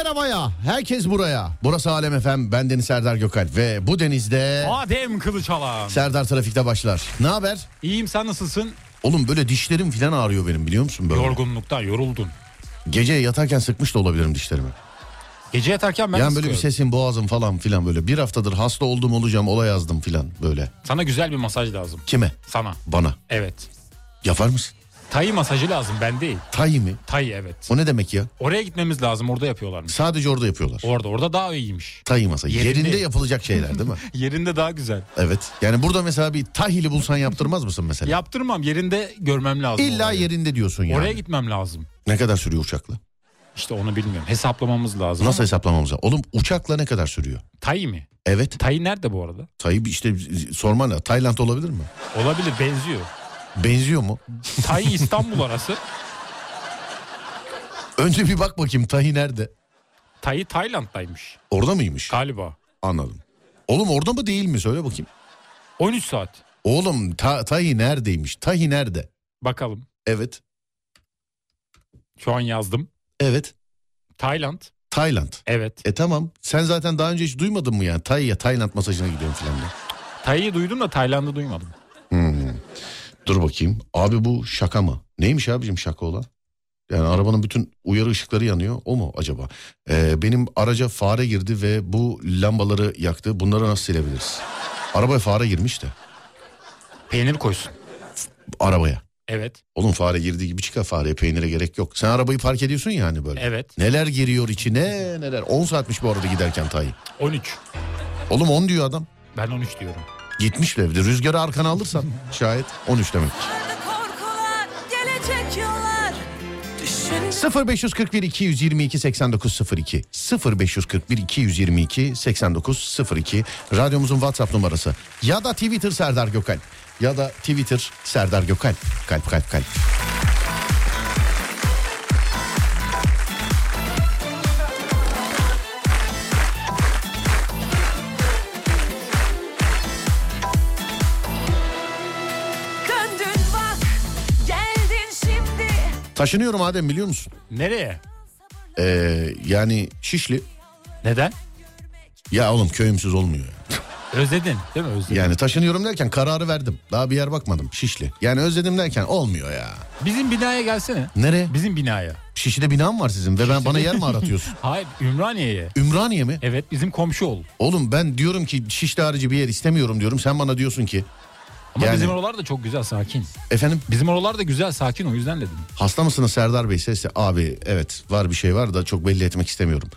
Eller havaya. Herkes buraya. Burası Alem Efem. Ben Deniz Serdar Gökalp ve bu denizde Adem Kılıçalan. Serdar Trafik'te başlar. Ne haber? İyiyim sen nasılsın? Oğlum böyle dişlerim falan ağrıyor benim biliyor musun böyle? Yorgunluktan yoruldun. Gece yatarken sıkmış da olabilirim dişlerimi. Gece yatarken ben yani böyle bir sesim boğazım falan filan böyle. Bir haftadır hasta oldum olacağım olay yazdım filan böyle. Sana güzel bir masaj lazım. Kime? Sana. Bana. Evet. Yapar mısın? Tay masajı lazım ben değil. Tay mı? Tay evet. O ne demek ya? Oraya gitmemiz lazım orada yapıyorlarmış. Sadece orada yapıyorlar. Orada orada daha iyiymiş. Tay masajı. Yerinde. Yerinde yapılacak şeyler değil mi? Yerinde daha güzel. evet. Yani burada mesela bir tahili bulsan yaptırmaz mısın mesela? Yaptırmam yerinde görmem lazım. İlla orayı. yerinde diyorsun yani. Oraya gitmem lazım. Ne kadar sürüyor uçakla? İşte onu bilmiyorum. Hesaplamamız lazım. Nasıl hesaplamamız lazım? Oğlum uçakla ne kadar sürüyor? Tay mı? Evet. Tay nerede bu arada? Tayyip işte sorman lazım. Tayland olabilir mi? Olabilir benziyor. Benziyor mu? Tay İstanbul arası. Önce bir bak bakayım Tahi nerede? Tay Tayland'daymış Orada mıymış? galiba. Anladım. Oğlum orada mı değil mi? Söyle bakayım. 13 saat. Oğlum ta, Tahi neredeymiş? Tahi nerede? Bakalım. Evet. Şu an yazdım. Evet. Tayland. Tayland. Evet. E tamam. Sen zaten daha önce hiç duymadın mı yani? Tahi'ye Tayland masajına gidiyorum filan diye. Tay'ı duydum da Tayland'ı duymadım. Dur bakayım. Abi bu şaka mı? Neymiş abicim şaka olan? Yani arabanın bütün uyarı ışıkları yanıyor. O mu acaba? Ee, benim araca fare girdi ve bu lambaları yaktı. Bunları nasıl silebiliriz? Arabaya fare girmiş de. Peynir koysun. Arabaya. Evet. Oğlum fare girdiği gibi çıkar fareye peynire gerek yok. Sen arabayı park ediyorsun yani böyle. Evet. Neler giriyor içine neler. 10 saatmiş bu arada giderken Tayyip. 13. Oğlum 10 diyor adam. Ben 13 diyorum. Gitmiş bile. Bir de Rüzgarı arkana alırsan şayet 13 demek. korkular gelecek yollar. Düşün 0541 222 8902 0541 222 8902 radyomuzun WhatsApp numarası. Ya da Twitter Serdar Gökalp. Ya da Twitter Serdar Gökalp. Kalp kalp kalp. Taşınıyorum Adem biliyor musun? Nereye? Ee, yani Şişli Neden? ya oğlum köyümsüz olmuyor. Özledin değil mi özledin? Yani taşınıyorum derken kararı verdim. Daha bir yer bakmadım. Şişli. Yani özledim derken olmuyor ya. Bizim binaya gelsene. Nereye? Bizim binaya. Şişli'de bina mı var sizin ve ben bana yer mi aratıyorsun? Hayır Ümraniye'ye. Ümraniye mi? Evet bizim komşu ol. Oğlum ben diyorum ki Şişli harici bir yer istemiyorum diyorum. Sen bana diyorsun ki Ama Yani- bizim oralar da çok güzel sakin. efendim Bizim oralar da güzel sakin o yüzden dedim. hasta mısınız Serdar Bey? Sesle abi evet var bir şey var da çok belli etmek istemiyorum.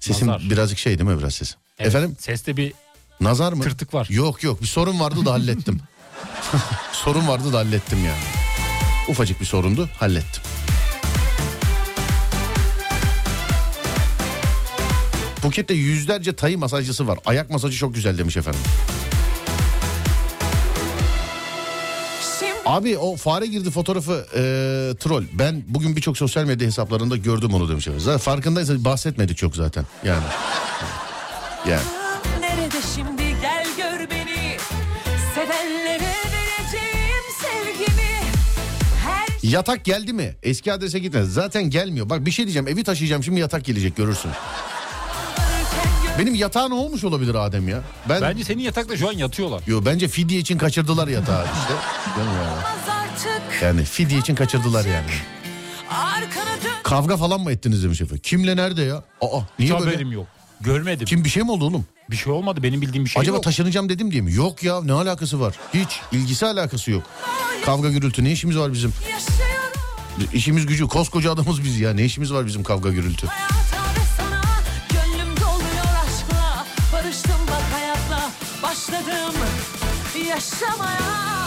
Sesim Nazar. birazcık şey değil mi biraz sesim? Evet, Efendim Seste bir nazar mı? tırtık var. Yok yok bir sorun vardı da hallettim. sorun vardı da hallettim yani. Ufacık bir sorundu hallettim. Phuket'te yüzlerce tayı masajcısı var. Ayak masajı çok güzel demiş efendim. Abi o fare girdi fotoğrafı e, troll. Ben bugün birçok sosyal medya hesaplarında gördüm onu demiş. Zaten farkındaysanız bahsetmedik çok zaten. Yani. Yani. Nerede şimdi gel gör beni Sevenlere vereceğim sevgimi Her Yatak geldi mi? Eski adrese gitmez. Zaten gelmiyor. Bak bir şey diyeceğim. Evi taşıyacağım şimdi yatak gelecek görürsün. Benim yatağa ne olmuş olabilir Adem ya? Ben Bence senin yatakta şu an yatıyorlar. Yo bence fidye için kaçırdılar yatağı işte. Canım ya. görmez artık Yani fidye için kaçırdılar yani. Kavga falan mı ettiniz demiş efendim. Kimle nerede ya? Aa Hiç niye böyle? haberim yok. Görmedim. Kim bir şey mi oldu oğlum? Bir şey olmadı benim bildiğim bir şey Acaba yok. taşınacağım dedim diye mi? Yok ya ne alakası var? Hiç ilgisi alakası yok. Kavga gürültü ne işimiz var bizim? İşimiz gücü koskoca adamız biz ya. Ne işimiz var bizim kavga gürültü? Hayata yaşamaya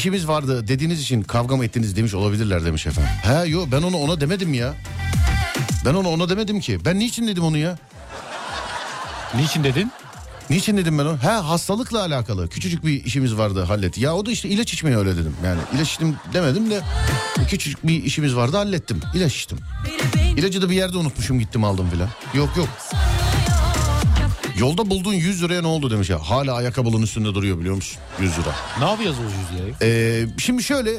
işimiz vardı dediğiniz için kavga mı ettiniz demiş olabilirler demiş efendim. He yo ben onu ona demedim ya. Ben onu ona demedim ki. Ben niçin dedim onu ya? Niçin dedin? Niçin dedim ben onu? He hastalıkla alakalı. Küçücük bir işimiz vardı hallet. Ya o da işte ilaç içmeye öyle dedim. Yani ilaç içtim demedim de küçücük bir işimiz vardı hallettim. İlaç içtim. İlacı da bir yerde unutmuşum gittim aldım filan. Yok yok. Yolda bulduğun 100 liraya ne oldu demiş ya. Hala ayakkabının üstünde duruyor biliyor musun? 100 lira. Ne yapacağız o yüz lirayı? Ee, şimdi şöyle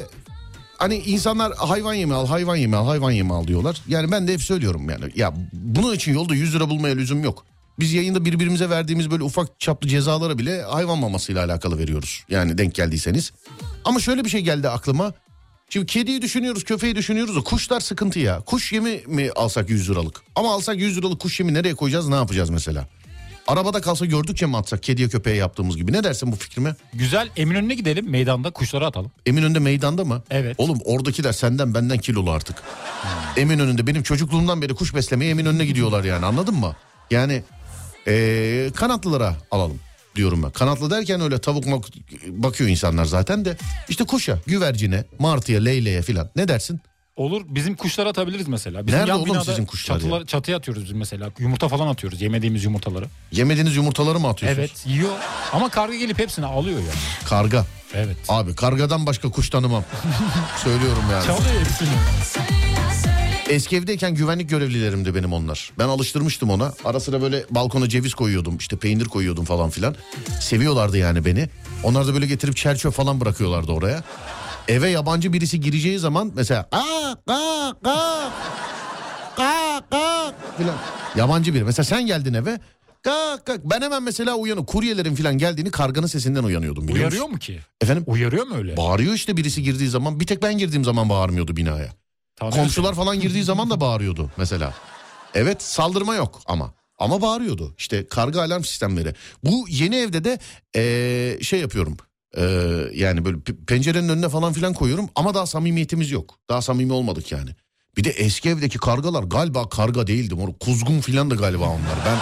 hani insanlar hayvan yemi al, hayvan yemi al, hayvan yemi al diyorlar. Yani ben de hep söylüyorum yani. Ya bunun için yolda 100 lira bulmaya lüzum yok. Biz yayında birbirimize verdiğimiz böyle ufak çaplı cezalara bile hayvan mamasıyla alakalı veriyoruz. Yani denk geldiyseniz. Ama şöyle bir şey geldi aklıma. Şimdi kediyi düşünüyoruz, köpeği düşünüyoruz da kuşlar sıkıntı ya. Kuş yemi mi alsak 100 liralık? Ama alsak 100 liralık kuş yemi nereye koyacağız, ne yapacağız mesela? Arabada kalsa gördükçe mi atsak kediye köpeğe yaptığımız gibi? Ne dersin bu fikrime? Güzel Eminönü'ne gidelim meydanda kuşları atalım. Eminönü'nde meydanda mı? Evet. Oğlum oradakiler senden benden kilolu artık. Eminönü'nde benim çocukluğumdan beri kuş beslemeye Eminönü'ne gidiyorlar yani anladın mı? Yani ee, kanatlılara alalım diyorum ben. Kanatlı derken öyle tavuk mak- bakıyor insanlar zaten de. İşte kuşa, güvercine, martıya, leyleğe filan. Ne dersin? Olur bizim kuşları atabiliriz mesela. Bizim Nerede yan oğlum binada sizin kuşlar çatılar- ya? Çatıya atıyoruz biz mesela. Yumurta falan atıyoruz yemediğimiz yumurtaları. Yemediğiniz yumurtaları mı atıyorsunuz? Evet yiyor ama karga gelip hepsini alıyor yani. Karga. Evet. Abi kargadan başka kuş tanımam. Söylüyorum yani. Çalıyor hepsini. Eski evdeyken güvenlik görevlilerimdi benim onlar. Ben alıştırmıştım ona. Ara sıra böyle balkona ceviz koyuyordum. işte peynir koyuyordum falan filan. Seviyorlardı yani beni. Onlar da böyle getirip çerçöp falan bırakıyorlardı oraya. Eve yabancı birisi gireceği zaman mesela aa aa aa aa aa filan. Yabancı biri. Mesela sen geldin eve. Kalk kalk. Ben hemen mesela uyanıp kuryelerin falan geldiğini karganın sesinden uyanıyordum. biliyor Uyarıyor musun? mu ki? Efendim? Uyarıyor mu öyle? Bağırıyor işte birisi girdiği zaman. Bir tek ben girdiğim zaman bağırmıyordu binaya. Tahmin Komşular falan girdiği zaman da bağırıyordu mesela. Evet saldırma yok ama. Ama bağırıyordu. İşte karga alarm sistemleri. Bu yeni evde de eee, şey yapıyorum. Eee, yani böyle pencerenin önüne falan filan koyuyorum ama daha samimiyetimiz yok. Daha samimi olmadık yani. Bir de eski evdeki kargalar galiba karga değildi. mor- Kuzgun filan da galiba onlar. Ben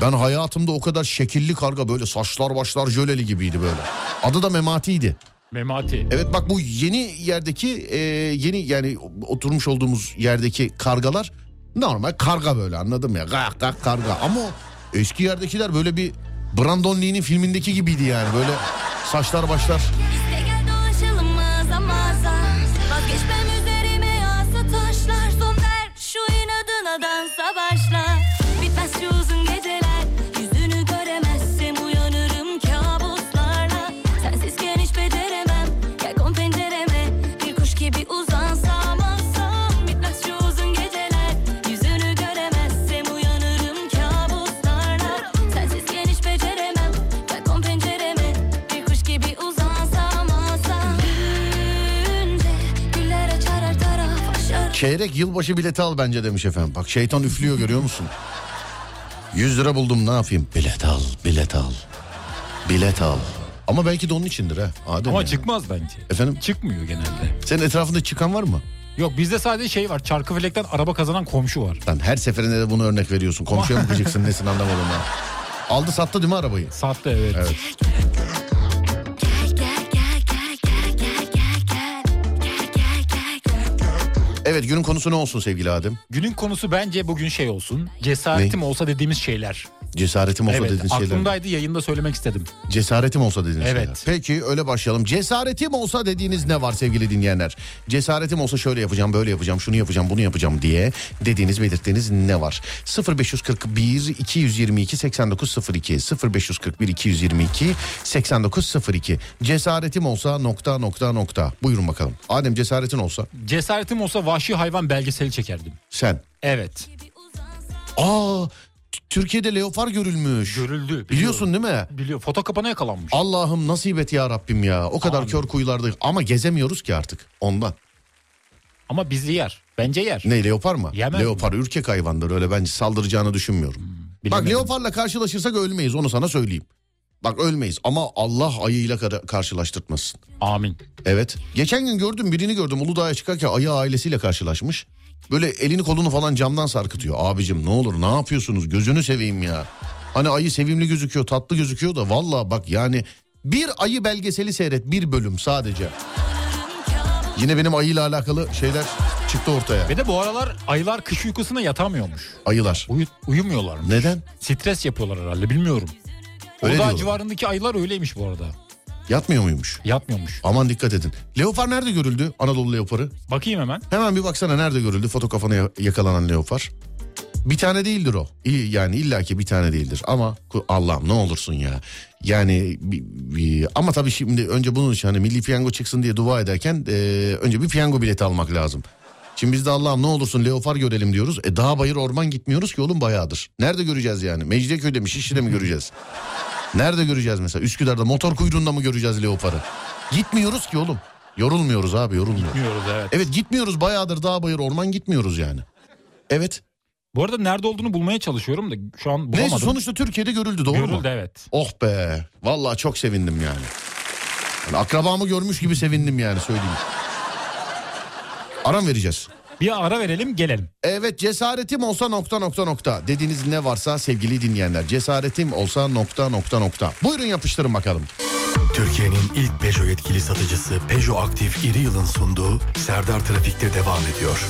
ben hayatımda o kadar şekilli karga böyle saçlar başlar jöleli gibiydi böyle. Adı da Memati'ydi. Memati. Evet bak bu yeni yerdeki e, yeni yani oturmuş olduğumuz yerdeki kargalar normal karga böyle anladım ya. Gak gak karga ama eski yerdekiler böyle bir Brandon Lee'nin filmindeki gibiydi yani böyle saçlar başlar. Çeyrek yılbaşı bileti al bence demiş efendim. Bak şeytan üflüyor görüyor musun? 100 lira buldum ne yapayım? Bilet al, bilet al. Bilet al. Ama belki de onun içindir ha. Adem Ama ya. çıkmaz bence. Efendim Çıkmıyor genelde. senin etrafında çıkan var mı? Yok bizde sadece şey var. Çarkıfelek'ten araba kazanan komşu var. Lan her seferinde de bunu örnek veriyorsun. Komşuya mı gıcıksın nesin anlamadım ben. Aldı sattı değil mi arabayı? Sattı evet. Evet. Evet günün konusu ne olsun sevgili Adem? Günün konusu bence bugün şey olsun. Cesaretim olsa dediğimiz şeyler. Cesaretim olsa evet dediğin şeyler. aklımdaydı yayında söylemek istedim. Cesaretim olsa dediğiniz Evet. şeyler. Peki öyle başlayalım. Cesaretim olsa dediğiniz ne var sevgili dinleyenler? Cesaretim olsa şöyle yapacağım, böyle yapacağım, şunu yapacağım, bunu yapacağım diye dediğiniz, belirttiğiniz ne var? 0541 222 8902 0541 222 8902 Cesaretim olsa nokta nokta nokta. Buyurun bakalım. Adem cesaretin olsa Cesaretim olsa vahşi hayvan belgeseli çekerdim. sen. Evet. Aa Türkiye'de leopar görülmüş. Görüldü. Biliyorsun değil mi? Biliyor. Foto kapana yakalanmış. Allah'ım nasip et ya Rabbim ya. O kadar Amin. kör kuyularda ama gezemiyoruz ki artık ondan. Ama bizi yer. Bence yer. Ne leopar mı? Yemez leopar ürkek hayvandır öyle bence saldıracağını düşünmüyorum. Bak bilemedim. leoparla karşılaşırsak ölmeyiz onu sana söyleyeyim. Bak ölmeyiz ama Allah ayıyla kara- karşılaştırtmasın. Amin. Evet. Geçen gün gördüm birini gördüm Uludağ'a çıkarken ayı ailesiyle karşılaşmış. Böyle elini kolunu falan camdan sarkıtıyor. Abicim ne olur ne yapıyorsunuz gözünü seveyim ya. Hani ayı sevimli gözüküyor tatlı gözüküyor da valla bak yani bir ayı belgeseli seyret bir bölüm sadece. Yine benim ayıyla alakalı şeyler çıktı ortaya. Ve de bu aralar ayılar kış uykusuna yatamıyormuş. Ayılar. Uyu, uyumuyorlar mı? Neden? Stres yapıyorlar herhalde bilmiyorum. Öyle Uludağ diyorlar. civarındaki ayılar öyleymiş bu arada. Yatmıyor muymuş? Yatmıyormuş. Aman dikkat edin. Leopar nerede görüldü? Anadolu leoparı. Bakayım hemen. Hemen bir baksana nerede görüldü foto kafana ya- yakalanan leopar. Bir tane değildir o. İyi yani illaki bir tane değildir ama ku- Allah'ım ne olursun ya. Yani bi- bi- ama tabii şimdi önce bunun için hani milli piyango çıksın diye dua ederken e, önce bir piyango bileti almak lazım. Şimdi biz de Allah'ım ne olursun leopar görelim diyoruz. E dağ bayır orman gitmiyoruz ki oğlum bayağıdır. Nerede göreceğiz yani? Mecidiyeköy'de mi Şişli'de mi göreceğiz? Nerede göreceğiz mesela? Üsküdar'da motor kuyruğunda mı göreceğiz leoparı? Gitmiyoruz ki oğlum. Yorulmuyoruz abi yorulmuyoruz. Bilmiyoruz evet. Evet gitmiyoruz bayağıdır dağ bayır orman gitmiyoruz yani. Evet Bu arada nerede olduğunu bulmaya çalışıyorum da şu an bulamadım. Neyse sonuçta Türkiye'de görüldü doğru mu? Görüldü evet. Oh be. Vallahi çok sevindim yani. yani. Akrabamı görmüş gibi sevindim yani söyleyeyim. Aram vereceğiz. Bir ara verelim gelelim. Evet cesaretim olsa nokta nokta nokta dediğiniz ne varsa sevgili dinleyenler cesaretim olsa nokta nokta nokta. Buyurun yapıştırın bakalım. Türkiye'nin ilk Peugeot yetkili satıcısı Peugeot Aktif İri Yıl'ın sunduğu Serdar Trafik'te devam ediyor.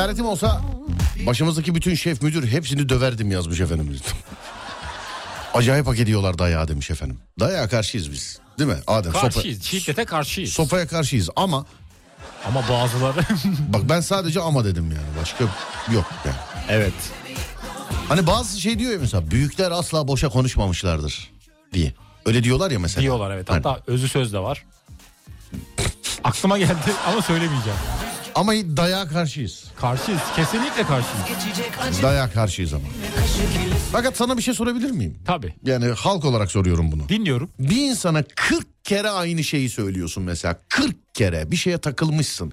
Cesaretim olsa başımızdaki bütün şef müdür hepsini döverdim yazmış efendimiz. Acayip hak ediyorlar dayağı demiş efendim. Dayağa karşıyız biz. Değil mi? Adem sopa, Karşıyız. Şiddete karşıyız. sopaya karşıyız ama Ama bazıları... bak ben sadece ama dedim yani başka yok yani. evet. Hani bazı şey diyor ya mesela büyükler asla boşa konuşmamışlardır diye. Öyle diyorlar ya mesela. Diyorlar evet. Hani- Hatta özü söz de var. Aklıma geldi ama söylemeyeceğim. Ama dayağa karşıyız. Karşıyız. Kesinlikle karşıyız. Dayağa karşıyız ama. Fakat sana bir şey sorabilir miyim? Tabii. Yani halk olarak soruyorum bunu. Dinliyorum. Bir insana 40 kere aynı şeyi söylüyorsun mesela. 40 kere bir şeye takılmışsın.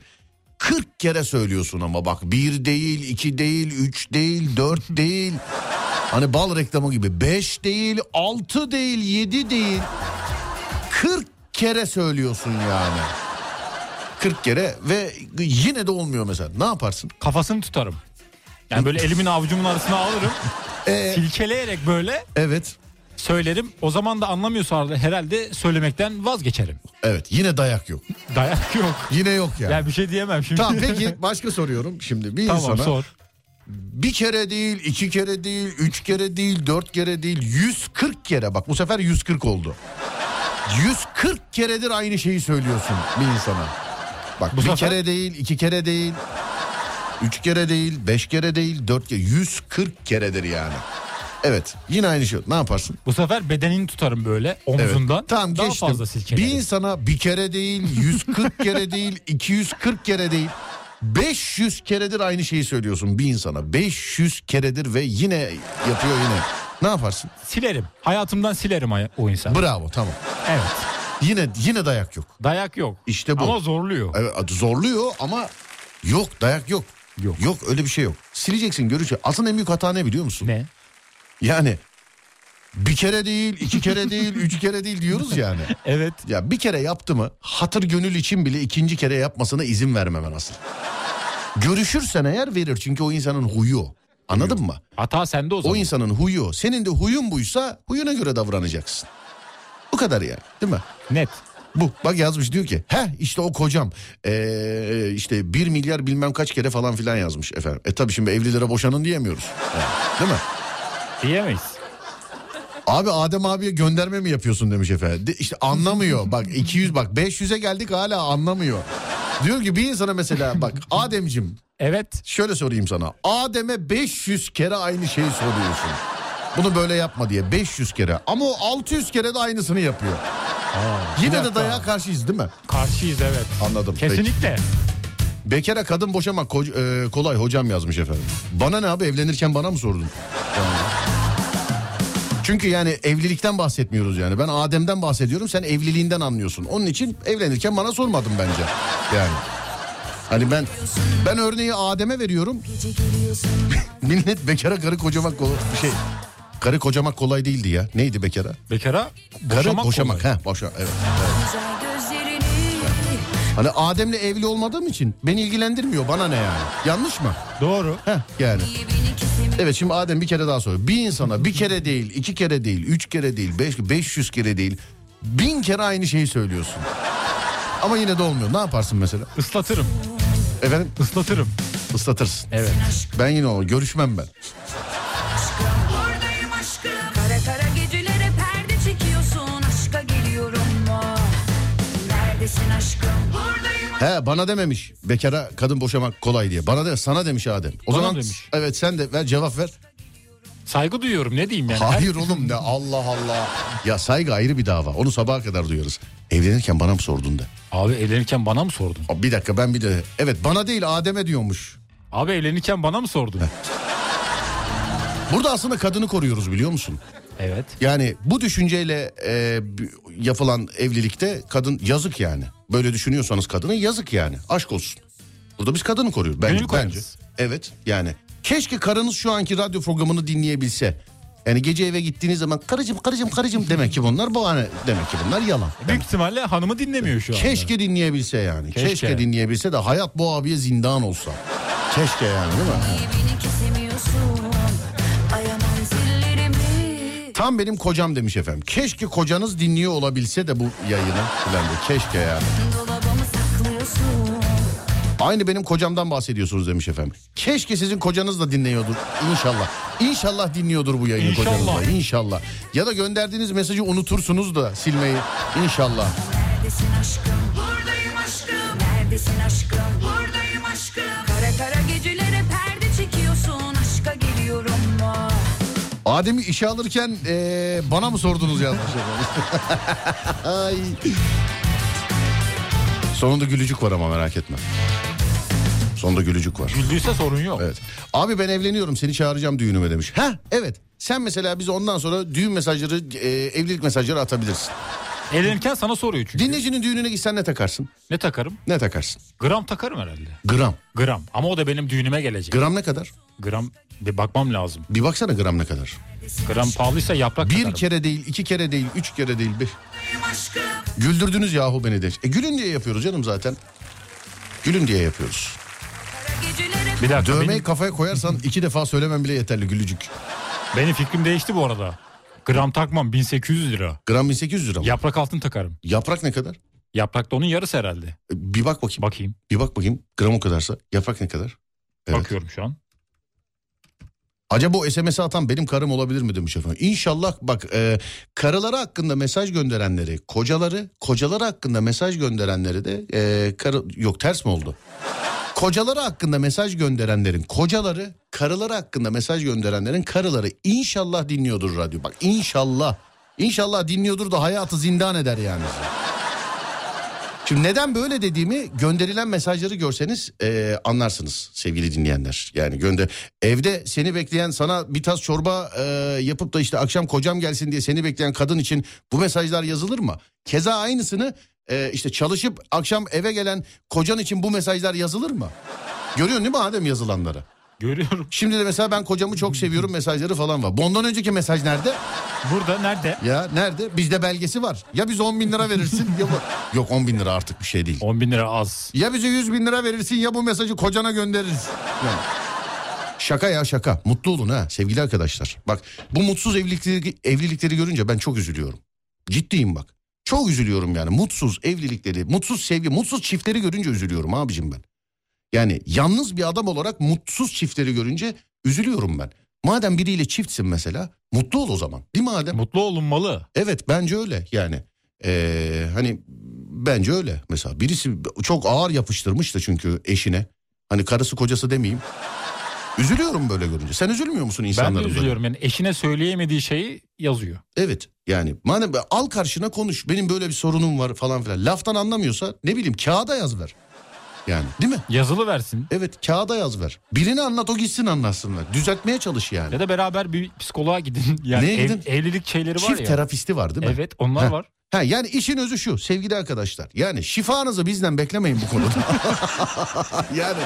40 kere söylüyorsun ama bak bir değil, iki değil, üç değil, dört değil. Hani bal reklamı gibi. Beş değil, altı değil, yedi değil. 40 kere söylüyorsun yani. 40 kere ve yine de olmuyor mesela. Ne yaparsın? Kafasını tutarım. Yani böyle elimin avucumun arasına alırım. Ee, silkeleyerek böyle evet. söylerim. O zaman da anlamıyorsa herhalde söylemekten vazgeçerim. Evet yine dayak yok. Dayak yok. Yine yok yani. Ya bir şey diyemem şimdi. Tamam peki başka soruyorum şimdi bir tamam insana sor. bir kere değil iki kere değil üç kere değil dört kere değil 140 kere bak bu sefer 140 oldu. 140 keredir aynı şeyi söylüyorsun bir insana. Bak Bu bir sefer- kere değil iki kere değil üç kere değil beş kere değil dört kere 140 keredir yani. Evet yine aynı şey ne yaparsın? Bu sefer bedenini tutarım böyle Evet. omzundan. Tamam Daha geçtim. fazla Bir silkelerim. insana bir kere değil 140 kere değil 240 kere değil 500 keredir aynı şeyi söylüyorsun bir insana. 500 keredir ve yine yapıyor yine. Ne yaparsın? Silerim. Hayatımdan silerim o insan. Bravo tamam. evet. Yine yine dayak yok. Dayak yok. İşte bu. Ama zorluyor. Evet zorluyor ama yok dayak yok. Yok. Yok öyle bir şey yok. Sileceksin görücü. Aslında en büyük hata ne biliyor musun? Ne? Yani bir kere değil, iki kere değil, üç kere değil diyoruz yani. Evet. Ya bir kere yaptı mı hatır gönül için bile ikinci kere yapmasına izin vermemen asıl. Görüşürsen eğer verir çünkü o insanın huyu. o. Anladın mı? Hata sende o O zaman. insanın huyu. o. Senin de huyun buysa huyuna göre davranacaksın. Bu kadar yani değil mi? Net. Bu bak yazmış diyor ki he işte o kocam ee, işte bir milyar bilmem kaç kere falan filan yazmış efendim. E tabi şimdi evlilere boşanın diyemiyoruz. Yani, değil mi? Diyemeyiz. Abi Adem abiye gönderme mi yapıyorsun demiş efendim. De, işte anlamıyor. Bak 200 bak 500'e geldik hala anlamıyor. Diyor ki bir insana mesela bak Ademcim Evet. şöyle sorayım sana. Adem'e 500 kere aynı şeyi soruyorsun. Bunu böyle yapma diye 500 kere ama o 600 kere de aynısını yapıyor. Yine de dayağa karşıyız değil mi? Karşıyız evet. Anladım. Peki. Kesinlikle. Bekara kadın boşamak ko- e, kolay hocam yazmış efendim. Bana ne abi evlenirken bana mı sordun? Çünkü yani evlilikten bahsetmiyoruz yani. Ben Adem'den bahsediyorum sen evliliğinden anlıyorsun. Onun için evlenirken bana sormadın bence. Yani. Hani ben ben örneği Adem'e veriyorum. Millet bekara karı kocamak kolay bir şey. Karı kocamak kolay değildi ya. Neydi bekara? Bekara Karı boşamak, boşamak. kolay. Ha boşa evet. Hani Adem'le evli olmadığım için beni ilgilendirmiyor. Bana ne yani? Yanlış mı? Doğru. Heh, yani. Evet şimdi Adem bir kere daha soruyor. Bir insana bir kere değil, iki kere değil, üç kere değil, beş, 500 kere değil. Bin kere aynı şeyi söylüyorsun. Ama yine de olmuyor. Ne yaparsın mesela? Islatırım. Efendim Islatırım. ıslatırsın. Evet. Ben yine o görüşmem ben. He bana dememiş. Bekara kadın boşamak kolay diye. Bana de sana demiş Adem. O Bana zaman demiş. evet sen de ver cevap ver. Saygı duyuyorum ne diyeyim yani. Hayır oğlum ne Allah Allah. Ya saygı ayrı bir dava. Onu sabaha kadar duyuyoruz. Evlenirken bana mı sordun de. Abi evlenirken bana mı sordun? Aa, Bir dakika ben bir de. Evet bana değil Adem'e diyormuş. Abi evlenirken bana mı sordun? Burada aslında kadını koruyoruz biliyor musun? Evet. Yani bu düşünceyle e, yapılan evlilikte kadın yazık yani. Böyle düşünüyorsanız kadına yazık yani. Aşk olsun. Burada biz kadını koruyoruz. Bence, Gönül bence. Evet yani. Keşke karınız şu anki radyo programını dinleyebilse. Yani gece eve gittiğiniz zaman karıcım karıcım karıcım demek ki bunlar bahane. Demek ki bunlar yalan. Büyük ihtimalle hanımı dinlemiyor şu anda. Keşke dinleyebilse yani. Keşke. Keşke. dinleyebilse de hayat bu abiye zindan olsa. Keşke yani değil mi? Tam benim kocam demiş efendim. Keşke kocanız dinliyor olabilse de bu yayını. De keşke yani. Aynı benim kocamdan bahsediyorsunuz demiş efendim. Keşke sizin kocanız da dinliyordur inşallah. İnşallah dinliyordur bu yayını İnşallah. kocanız da inşallah. Ya da gönderdiğiniz mesajı unutursunuz da silmeyi inşallah. Neredesin aşkım? Buradayım aşkım. Neredesin aşkım? Adem'i işe alırken eee, bana mı sordunuz yazmış. Ay. Sonunda gülücük var ama merak etme. Sonunda gülücük var. Güldüyse sorun yok. Evet. Abi ben evleniyorum seni çağıracağım düğünüme demiş. Ha evet. Sen mesela bize ondan sonra düğün mesajları, e, evlilik mesajları atabilirsin. Evlenirken sana soruyor çünkü. Dinleyicinin düğününe gitsen ne takarsın? Ne takarım? Ne takarsın? Gram takarım herhalde. Gram. Gram. Ama o da benim düğünüme gelecek. Gram ne kadar? Gram bir bakmam lazım. Bir baksana gram ne kadar. Gram pahalıysa yaprak Bir takarım. kere değil, iki kere değil, üç kere değil. Beş. Güldürdünüz yahu beni de. E gülün diye yapıyoruz canım zaten. Gülün diye yapıyoruz. Bir dakika Dövmeyi benim, kafaya koyarsan iki defa söylemem bile yeterli gülücük. benim fikrim değişti bu arada. Gram takmam 1800 lira. Gram 1800 lira mı? Yaprak altın takarım. Yaprak ne kadar? Yaprak da onun yarısı herhalde. E, Bir bak bakayım. Bakayım. Bir bak bakayım. Gram o kadarsa. Yaprak ne kadar? Evet. Bakıyorum şu an. Acaba o SMS atan benim karım olabilir mi demiş efendim. İnşallah bak e, karıları hakkında mesaj gönderenleri, kocaları, kocaları hakkında mesaj gönderenleri de e, karı yok ters mi oldu? Kocaları hakkında mesaj gönderenlerin kocaları, karıları hakkında mesaj gönderenlerin karıları inşallah dinliyordur radyo. Bak inşallah. İnşallah dinliyordur da hayatı zindan eder yani. Şimdi neden böyle dediğimi gönderilen mesajları görseniz e, anlarsınız sevgili dinleyenler. Yani gönder evde seni bekleyen sana bir tas çorba e, yapıp da işte akşam kocam gelsin diye seni bekleyen kadın için bu mesajlar yazılır mı? Keza aynısını e, işte çalışıp akşam eve gelen kocan için bu mesajlar yazılır mı? Görüyorsun değil mi Adem yazılanları? Görüyorum. Şimdi de mesela ben kocamı çok seviyorum mesajları falan var. Bundan önceki mesaj nerede? Burada nerede? Ya nerede? Bizde belgesi var. Ya biz 10 bin lira verirsin ya bu... Yok 10 bin lira artık bir şey değil. 10 bin lira az. Ya bize 100 bin lira verirsin ya bu mesajı kocana göndeririz. Yani. Şaka ya şaka. Mutlu olun ha sevgili arkadaşlar. Bak bu mutsuz evlilikleri, evlilikleri görünce ben çok üzülüyorum. Ciddiyim bak. Çok üzülüyorum yani. Mutsuz evlilikleri, mutsuz sevgi, mutsuz çiftleri görünce üzülüyorum abicim ben. Yani yalnız bir adam olarak mutsuz çiftleri görünce üzülüyorum ben. Madem biriyle çiftsin mesela mutlu ol o zaman. Değil mi Adem? Mutlu olunmalı. Evet bence öyle yani. Ee, hani Bence öyle. Mesela birisi çok ağır yapıştırmış da çünkü eşine. Hani karısı kocası demeyeyim. Üzülüyorum böyle görünce. Sen üzülmüyor musun Ben insanların de böyle? üzülüyorum yani eşine söyleyemediği şeyi yazıyor. Evet yani madem al karşına konuş benim böyle bir sorunum var falan filan. Laftan anlamıyorsa ne bileyim kağıda yaz ver. Yani değil mi? Yazılı versin. Evet kağıda yaz ver. Birini anlat o gitsin anlatsınlar. Düzeltmeye çalış yani. Ya da beraber bir psikoloğa gidin. Yani Neye ev- gidin? evlilik şeyleri var Çift ya. terapisti var değil mi? Evet onlar Heh. var. Ha, yani işin özü şu sevgili arkadaşlar. Yani şifanızı bizden beklemeyin bu konuda. yani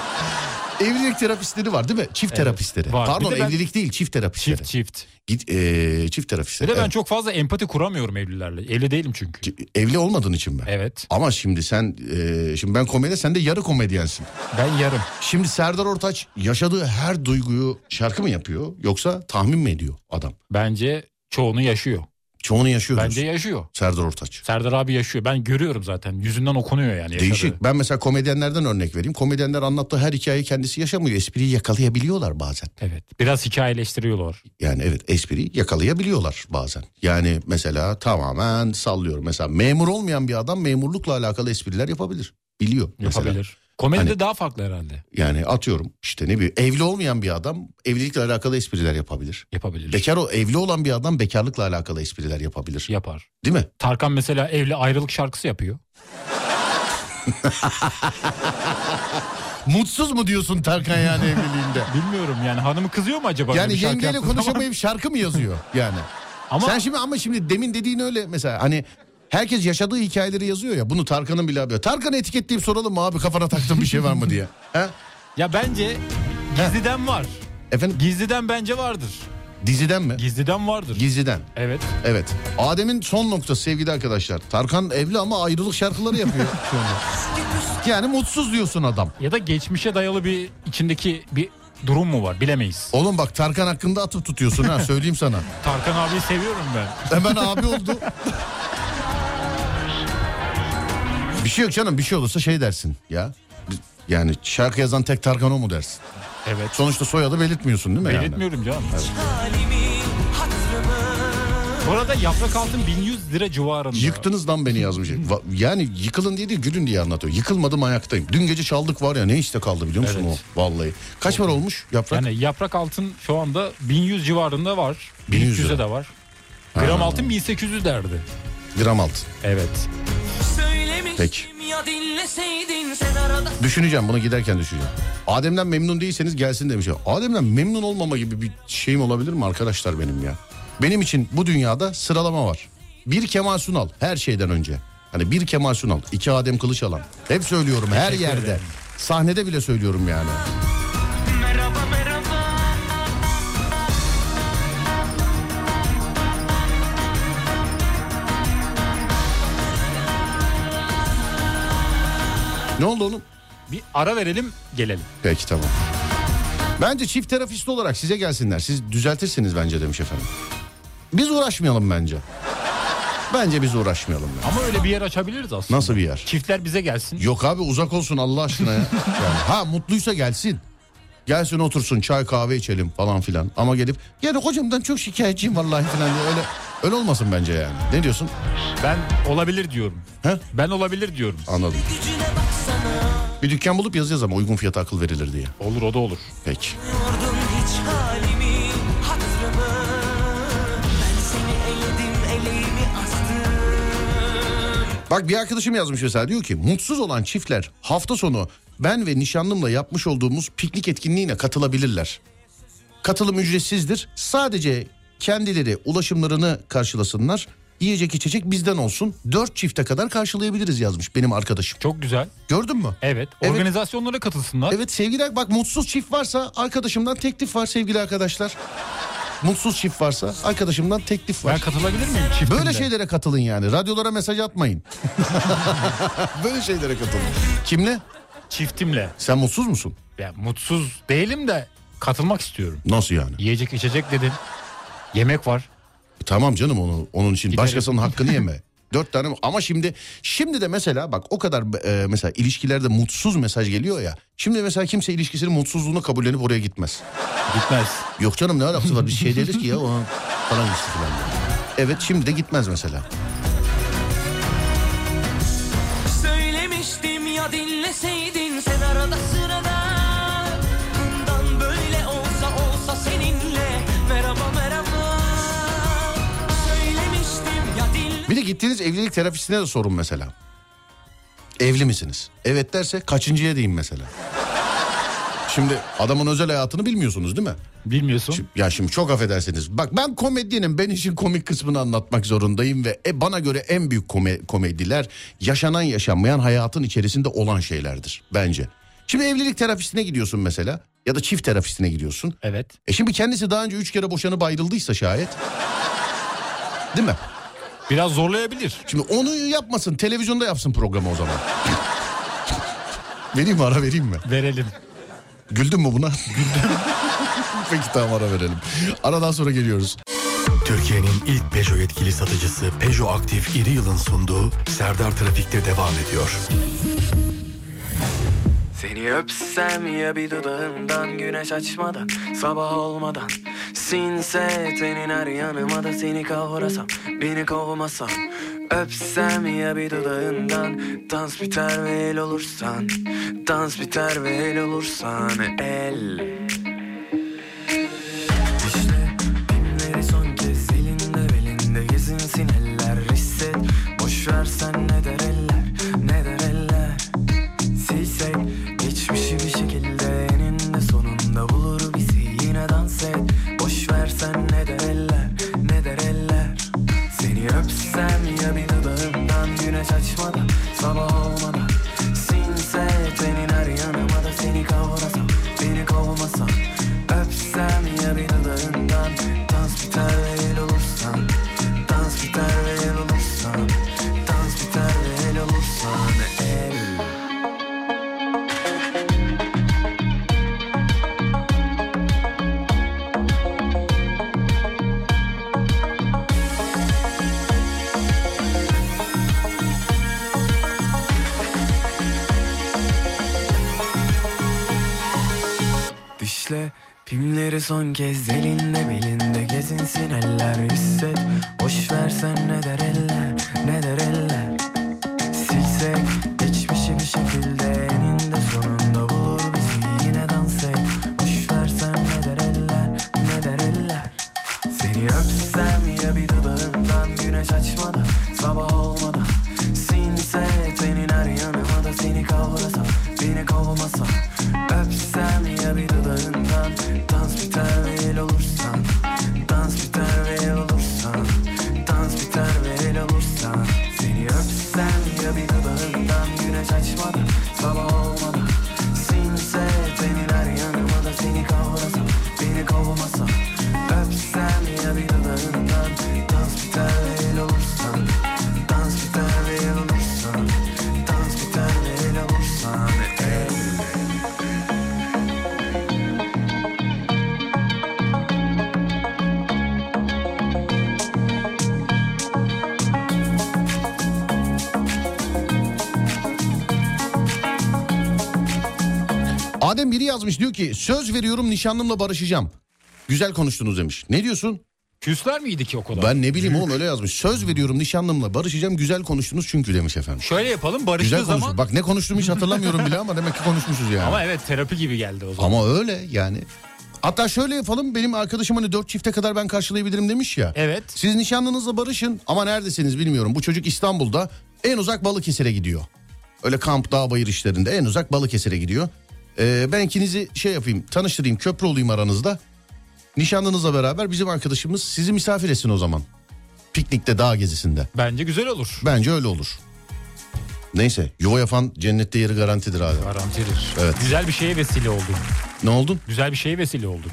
evlilik terapistleri var değil mi? Çift Evet, terapistleri. var. Pardon Bir de ben- evlilik değil çift terapistleri. Çift çift. Git eee, çift Bir terapistleri. de ben Evet. çok fazla empati kuramıyorum evlilerle. Evli değilim çünkü. Evli olmadığın için mi? Evet. Ama şimdi sen eee, şimdi ben komedi sen de yarı komedyensin. Ben yarım. Şimdi Serdar Ortaç yaşadığı her duyguyu şarkı mı yapıyor yoksa tahmin mi ediyor adam? Bence çoğunu yaşıyor. Çoğunu yaşıyor Bence diyorsun. yaşıyor. Serdar Ortaç. Serdar abi yaşıyor. Ben görüyorum zaten. Yüzünden okunuyor yani. yaşadığı. Değişik. Ben mesela komedyenlerden örnek vereyim. Komedyenler anlattığı her hikayeyi kendisi yaşamıyor. Espriyi yakalayabiliyorlar bazen. Evet. Biraz hikayeleştiriyorlar. Yani evet espriyi yakalayabiliyorlar bazen. Yani mesela tamamen sallıyorum. Mesela memur olmayan bir adam memurlukla alakalı espriler yapabilir. Biliyor mesela. Yapabilir. Komedide Hani- daha farklı herhalde. Yani atıyorum işte ne bileyim evli olmayan bir adam evlilikle alakalı espriler yapabilir. Yapabilir. Bekar o evli olan bir adam bekarlıkla alakalı espriler yapabilir. Yapar. Değil mi? Tarkan mesela evli ayrılık şarkısı yapıyor. Mutsuz mu diyorsun Tarkan yani evliliğinde? Bilmiyorum yani hanımı kızıyor mu acaba? Yani yengeyle yaptığı zaman? konuşamayıp şarkı mı yazıyor yani? Ama Sen şimdi ama şimdi demin dediğin öyle mesela hani herkes yaşadığı hikayeleri yazıyor ya bunu Tarkan'ın bile abi. Tarkan'ı etiketleyip soralım mı abi kafana taktığın bir şey var mı diye. He? ya bence gizliden var. Efendim Gizliden bence vardır. diziden mi? Gizliden vardır. Gizliden. evet. Evet. Adem'in son noktası sevgili arkadaşlar. Tarkan evli ama ayrılık şarkıları yapıyor. şu anda. yani mutsuz diyorsun adam. Ya da geçmişe dayalı bir içindeki bir durum mu var bilemeyiz. Oğlum bak Tarkan hakkında atıp tutuyorsun ha söyleyeyim sana. Tarkan abiyi seviyorum ben. Hemen abi oldu. Bir şey yok canım bir şey olursa şey dersin ya. Yani şarkı yazan tek Tarkan o mu dersin? Evet. Sonuçta soyadı belirtmiyorsun değil mi? yani? Belirtmiyorum canım. Bu arada yaprak altın 1100 lira civarında. Yıktınız lan beni yazmış. Yani yıkılın diye değil gülün diye anlatıyor. Yıkılmadım ayaktayım. Dün gece çaldık var ya ne işte kaldı biliyor musun Evet. o? Vallahi. Kaç para olmuş yaprak? Yani yaprak altın şu anda 1100 civarında var. 1100 1300'e lira. de var. Gram altın 1800 derdi. Gram altın. Evet. Arada Düşüneceğim bunu giderken düşüneceğim. Adem'den memnun değilseniz gelsin demiş. Adem'den memnun olmama gibi bir şeyim olabilir mi arkadaşlar benim ya? Benim için bu dünyada sıralama var. Bir Kemal Sunal her şeyden önce. Hani bir Kemal Sunal, iki Adem Kılıçalan. Hep söylüyorum her yerde. Sahnede bile söylüyorum yani. Ne oldu oğlum? Bir ara verelim gelelim. Peki tamam. Bence çift terapist olarak size gelsinler. Siz düzeltirsiniz bence demiş efendim. Biz uğraşmayalım bence. Bence biz uğraşmayalım. ya. Ama öyle bir yer açabiliriz aslında. Nasıl bir yer? Çiftler bize gelsin. Yok abi uzak olsun Allah aşkına ya. Yani, ha mutluysa gelsin. Gelsin otursun çay kahve içelim falan filan. Ama gelip yani hocamdan çok şikayetçiyim vallahi filan diye öyle öyle olmasın bence yani. Ne diyorsun? Ben olabilir diyorum. He? Ben olabilir diyorum. Anladım. Bir dükkan bulup yazacağız ama uygun fiyata akıl verilir diye. Olur o da olur. Peki. Yordun hiç halimi hatırımı Ben seni eledim eleğimi astım Bak bir arkadaşım yazmış mesela diyor ki mutsuz olan çiftler hafta sonu ben ve nişanlımla yapmış olduğumuz piknik etkinliğine katılabilirler. Katılım ücretsizdir. Sadece kendileri ulaşımlarını karşılasınlar. Yiyecek içecek bizden olsun. Dört çifte kadar karşılayabiliriz yazmış benim arkadaşım. Çok güzel. Gördün mü? Evet. Evet. Organizasyonlara katılsınlar. Evet sevgiler bak mutsuz çift varsa arkadaşımdan teklif var sevgili arkadaşlar. Mutsuz çift varsa arkadaşımdan teklif var. Ben katılabilir miyim çiftimle? Böyle şeylere katılın yani. Radyolara mesaj atmayın. Böyle şeylere katılın. Kimle? Çiftimle. Sen mutsuz musun? Ya mutsuz değilim de katılmak istiyorum. Nasıl yani? Yiyecek içecek dedin. Yemek var. Tamam canım onu onun için Giderim. başkasının hakkını yeme. Dört tane ama şimdi şimdi de mesela bak o kadar e, mesela ilişkilerde mutsuz mesaj geliyor ya. Şimdi mesela kimse ilişkisinin mutsuzluğunu kabullenip oraya gitmez. Gitmez. Yok canım ne alakası var biz şey deriz ki ya o falan falan. Evet şimdi de gitmez mesela. gelseydin sen arada Bir de gittiğiniz evlilik terapistine de sorun mesela. Evli misiniz? Evet derse kaçıncıya diyeyim mesela. Şimdi adamın özel hayatını bilmiyorsunuz değil mi? Bilmiyorsun. Şimdi- ya şimdi çok affedersiniz. Bak ben komedyenim. Ben işin komik kısmını anlatmak zorundayım ve e, bana göre en büyük kome- komediler yaşanan yaşanmayan hayatın içerisinde olan şeylerdir bence. Şimdi evlilik terapistine gidiyorsun mesela ya da çift terapistine gidiyorsun. Evet. E şimdi kendisi daha önce üç kere boşanıp ayrıldıysa şayet. Değil mi? Biraz zorlayabilir. Şimdi onu yapmasın televizyonda yapsın programı o zaman. vereyim mi ara vereyim mi? Verelim. Güldün mü buna? Güldüm. Peki tamam ara verelim. Aradan sonra geliyoruz. Türkiye'nin ilk Peugeot yetkili satıcısı Peugeot Aktif İri Yıl'ın sunduğu Serdar Trafik'te devam ediyor. Seni öpsem ya bir dudağından güneş açmadan sabah olmadan Sinse tenin her yanıma da seni kavrasam beni kovmasan Öpsem ya bir dudağından dans biter ve el olursan Dans biter ve el olursan el. İşte pinleri son kez elinde belinde gezinsin eller hisset Boş versen Dişle pimleri son kez elinde belinde. Gezinsin eller hisset. Boş versen ne der eller ne der eller yazmış diyor ki söz veriyorum nişanlımla barışacağım. Güzel konuştunuz demiş. Ne diyorsun? Küsler miydi ki o kadar? Ben ne bileyim oğlum öyle yazmış. Söz veriyorum nişanlımla barışacağım güzel konuştunuz çünkü demiş efendim. Şöyle yapalım barıştığı Güzel zaman. konuştunuz. Bak ne konuştuğumu hiç hatırlamıyorum bile ama demek ki konuşmuşuz yani. Ama evet terapi gibi geldi o zaman. Ama öyle yani. Hatta şöyle yapalım benim arkadaşım hani dört çifte kadar ben karşılayabilirim demiş ya. Evet. Siz nişanlınızla barışın ama neredesiniz bilmiyorum. Bu çocuk İstanbul'da en uzak Balıkesir'e gidiyor. Öyle kamp dağ bayır işlerinde en uzak Balıkesir'e gidiyor. Ee, ben ikinizi şey yapayım tanıştırayım köprü olayım aranızda. Nişanlınızla beraber bizim arkadaşımız sizi misafir etsin o zaman. Piknikte dağ gezisinde. Bence güzel olur. Bence öyle olur. Neyse yuva yapan cennette yeri garantidir abi. Garantidir. Evet. Güzel bir şeye vesile oldun. Ne oldun? Güzel bir şeye vesile oldun.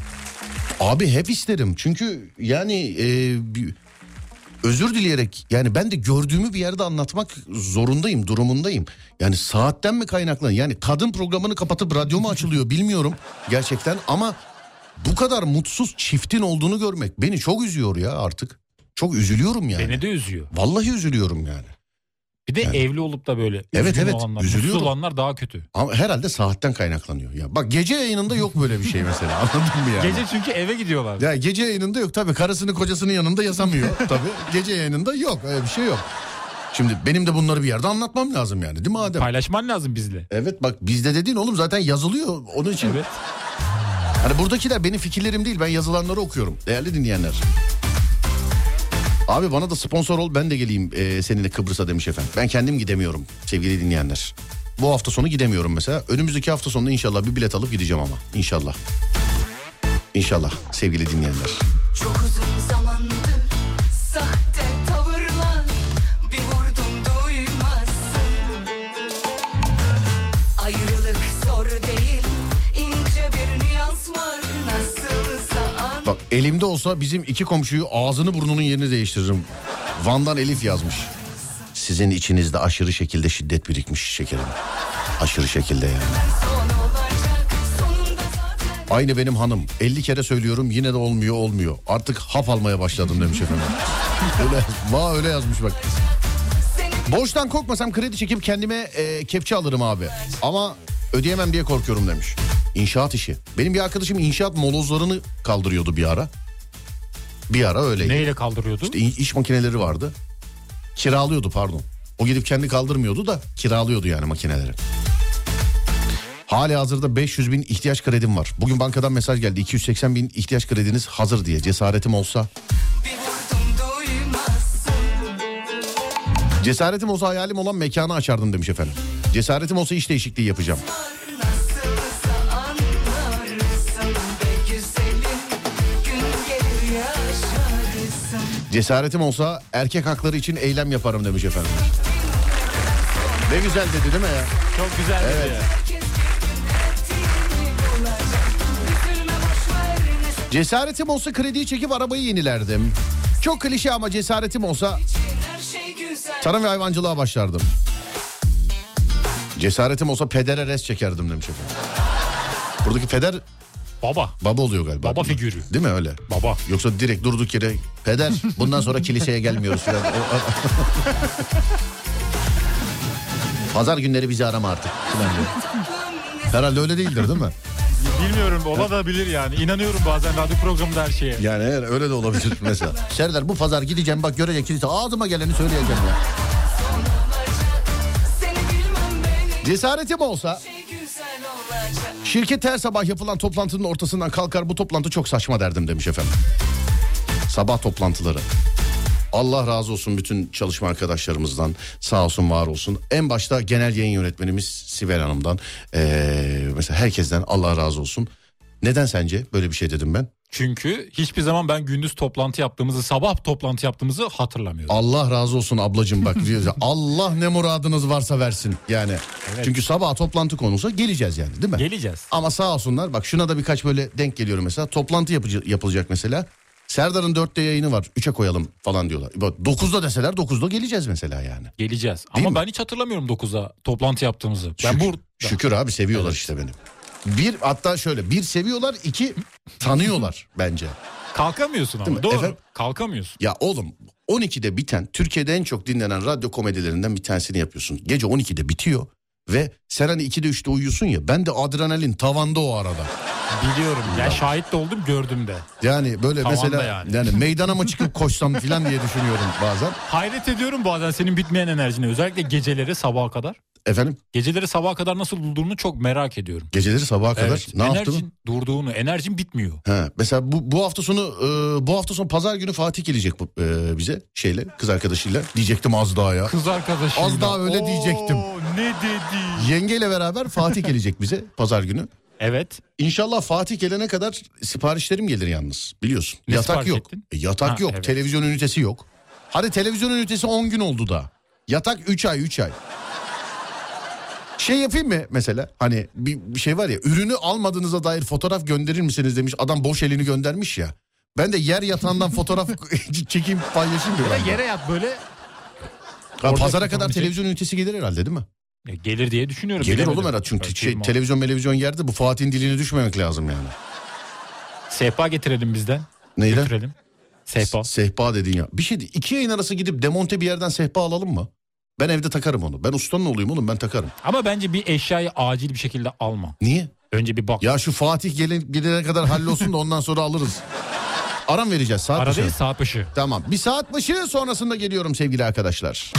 Abi hep isterim çünkü yani e, özür dileyerek yani ben de gördüğümü bir yerde anlatmak zorundayım durumundayım. Yani saatten mi kaynaklan yani kadın programını kapatıp radyo mu açılıyor bilmiyorum gerçekten ama bu kadar mutsuz çiftin olduğunu görmek beni çok üzüyor ya artık. Çok üzülüyorum yani. Beni de üzüyor. Vallahi üzülüyorum yani. Bir de evli olup da böyle Evet, evet, olanlar, üzülüyorum. olanlar daha kötü. Ama herhalde saatten kaynaklanıyor ya. Bak gece yayınında yok böyle bir şey mesela anladın mı yani? Gece çünkü eve gidiyorlar. Ya gece yayınında yok tabii karısını kocasının yanında yazamıyor tabii. Gece yayınında yok öyle bir şey yok. Şimdi benim de bunları bir yerde anlatmam lazım yani değil mi Adem? Paylaşman lazım bizle. Evet bak bizde dediğin oğlum zaten yazılıyor onun için. Evet. Hani buradakiler benim fikirlerim değil ben yazılanları okuyorum değerli dinleyenler. Abi bana da sponsor ol ben de geleyim e, seninle Kıbrıs'a demiş efendim. Ben kendim gidemiyorum sevgili dinleyenler. Bu hafta sonu gidemiyorum mesela. Önümüzdeki hafta sonunda inşallah bir bilet alıp gideceğim ama. İnşallah. İnşallah sevgili dinleyenler. Çok uzun zamandır elimde olsa bizim iki komşuyu ağzını burnunun yerini değiştiririm. Van'dan Elif yazmış. Sizin içinizde aşırı şekilde şiddet birikmiş şekerim. Aşırı şekilde yani. Aynı benim hanım. 50 kere söylüyorum yine de olmuyor olmuyor. Artık hap almaya başladım demiş efendim. öyle, va öyle yazmış bak. Borçtan korkmasam kredi çekip kendime e, kepçe alırım abi. Ama ödeyemem diye korkuyorum demiş. İnşaat işi. Benim bir arkadaşım inşaat molozlarını kaldırıyordu bir ara. Bir ara öyleydi. Neyle kaldırıyordu? İşte iş makineleri vardı. Kiralıyordu pardon. O gidip kendi kaldırmıyordu da kiralıyordu yani makineleri. Hali hazırda 500 bin ihtiyaç kredim var. Bugün bankadan mesaj geldi. 280 bin ihtiyaç krediniz hazır diye. Cesaretim olsa. Cesaretim olsa hayalim olan mekanı açardım demiş efendim. Cesaretim olsa iş değişikliği yapacağım. Cesaretim olsa erkek hakları için eylem yaparım demiş efendim. Ne güzel dedi değil mi ya? Çok güzel Evet. dedi. Ne Cesaretim olsa krediyi çekip arabayı yenilerdim. Çok klişe ama cesaretim olsa tarım ve hayvancılığa başlardım. Cesaretim olsa pedere res çekerdim demiş efendim. Buradaki peder Baba. baba oluyor galiba. Baba figürü. Değil mi öyle? Baba. Yoksa direkt durduk yere peder bundan sonra kiliseye gelmiyoruz falan. Pazar günleri bizi arama artık. Herhalde öyle değildir değil mi? Bilmiyorum olabilir yani. İnanıyorum bazen radyo programında her şeye. Yani eğer öyle de olabilir mesela. Serdar bu pazar gideceğim bak görecek kilise ağzıma geleni söyleyeceğim ya. Cesaretim olsa olacak şirket her sabah yapılan toplantının ortasından kalkar bu toplantı çok saçma derdim demiş efendim. Sabah toplantıları. Allah razı olsun bütün çalışma arkadaşlarımızdan sağ olsun var olsun. En başta genel yayın yönetmenimiz Sibel Hanım'dan ee, mesela herkesten Allah razı olsun. Neden sence böyle bir şey dedim ben? Çünkü hiçbir zaman ben gündüz toplantı yaptığımızı, sabah toplantı yaptığımızı hatırlamıyorum. Allah razı olsun ablacığım bak Allah ne muradınız varsa versin yani. Çünkü sabah toplantı konusu geleceğiz yani değil mi? Geleceğiz. Ama sağ olsunlar bak şuna da birkaç böyle denk geliyorum mesela. Toplantı yapıcı, yapılacak mesela. Serdar'ın dörtte yayını var. Üçe koyalım falan diyorlar. Dokuzda deseler dokuzda geleceğiz mesela yani. Geleceğiz. Değil Ama mi? ben hiç hatırlamıyorum 9'a toplantı yaptığımızı. Ben Şükür, burada. şükür abi seviyorlar Evet. işte beni. Bir hatta şöyle bir seviyorlar iki tanıyorlar bence. Kalkamıyorsun ama. Doğru. Efendim? Kalkamıyorsun. Ya oğlum 12'de biten Türkiye'de en çok dinlenen radyo komedilerinden bir tanesini yapıyorsun. Gece 12'de bitiyor ve sen hani 2'de 3'te uyuyorsun ya ben de adrenalin tavanda o arada. Biliyorum. Ya şahit de oldum gördüm de. Yani böyle Tavanda mesela yani. yani. meydana mı çıkıp koşsam falan diye düşünüyorum bazen. Hayret ediyorum bazen senin bitmeyen enerjini. Özellikle geceleri sabaha kadar. Efendim Geceleri sabaha kadar nasıl durduğunu çok merak ediyorum. geceleri sabaha kadar Evet, ne enerjin yaptın? durduğunu, enerjin bitmiyor. He, mesela bu, bu hafta sonu e, bu hafta sonu pazar günü Fatih gelecek bu, e, bize şeyle kız arkadaşıyla diyecektim az daha ya. Kız arkadaşım. Az daha öyle diyecektim. Ne dedi? Yengeyle beraber Fatih gelecek bize pazar günü. Evet. İnşallah Fatih gelene kadar siparişlerim gelir yalnız biliyorsun. Ne yatak yok. ettin? E, yatak Ha, yok. evet. Televizyon ünitesi yok. Hadi televizyon ünitesi 10 gün oldu da. Yatak 3 ay 3 ay. Şey yapayım mı mesela hani bir, bir şey var ya ürünü almadığınıza dair fotoğraf gönderir misiniz demiş adam boş elini göndermiş ya. Ben de yer yatağından fotoğraf çekeyim paylaşayım diyor. Ya yere yat böyle. Ha, pazara kadar televizyon ünitesi gelir herhalde değil mi? Ya gelir diye düşünüyorum. Gelir bilemedim. oğlum herhalde çünkü şey, mal. televizyon televizyon yerde bu Fatih'in diline düşmemek lazım yani. Sehpa getirelim bizden. Neyle? Götürelim. Sehpa. Sehpa dedin ya. Bir şey iki yayın arası gidip demonte bir yerden sehpa alalım mı? Ben evde takarım onu. Ben ustanın olayım oğlum ben takarım. Ama bence bir eşyayı acil bir şekilde alma. Niye? Önce bir bak. Ya şu Fatih gelin, gelene kadar hallolsun da ondan sonra alırız. Aram vereceğiz saat Ara başı. değil saat başı. Tamam bir saat başı sonrasında geliyorum sevgili arkadaşlar.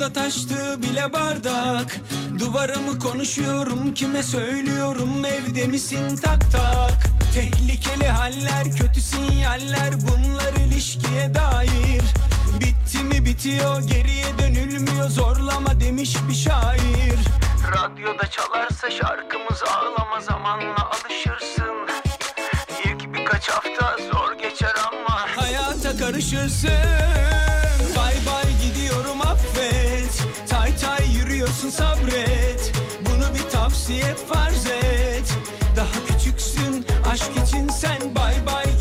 Kalmadı doldu da taştı bile bardak. Duvarımı konuşuyorum kime söylüyorum? Evde misin? Tak tak. Tehlikeli haller kötü sinyaller bunlar ilişkiye dair. Bitti mi bitiyor geriye dönülmüyor zorlama demiş bir şair. Radyoda çalarsa şarkımız ağlama zamanla alışırsın. İlk birkaç hafta zor geçer ama Hayata karışırsın yürüyorsun sabret Bunu bir tavsiye farz et. Daha küçüksün aşk için sen Bay bay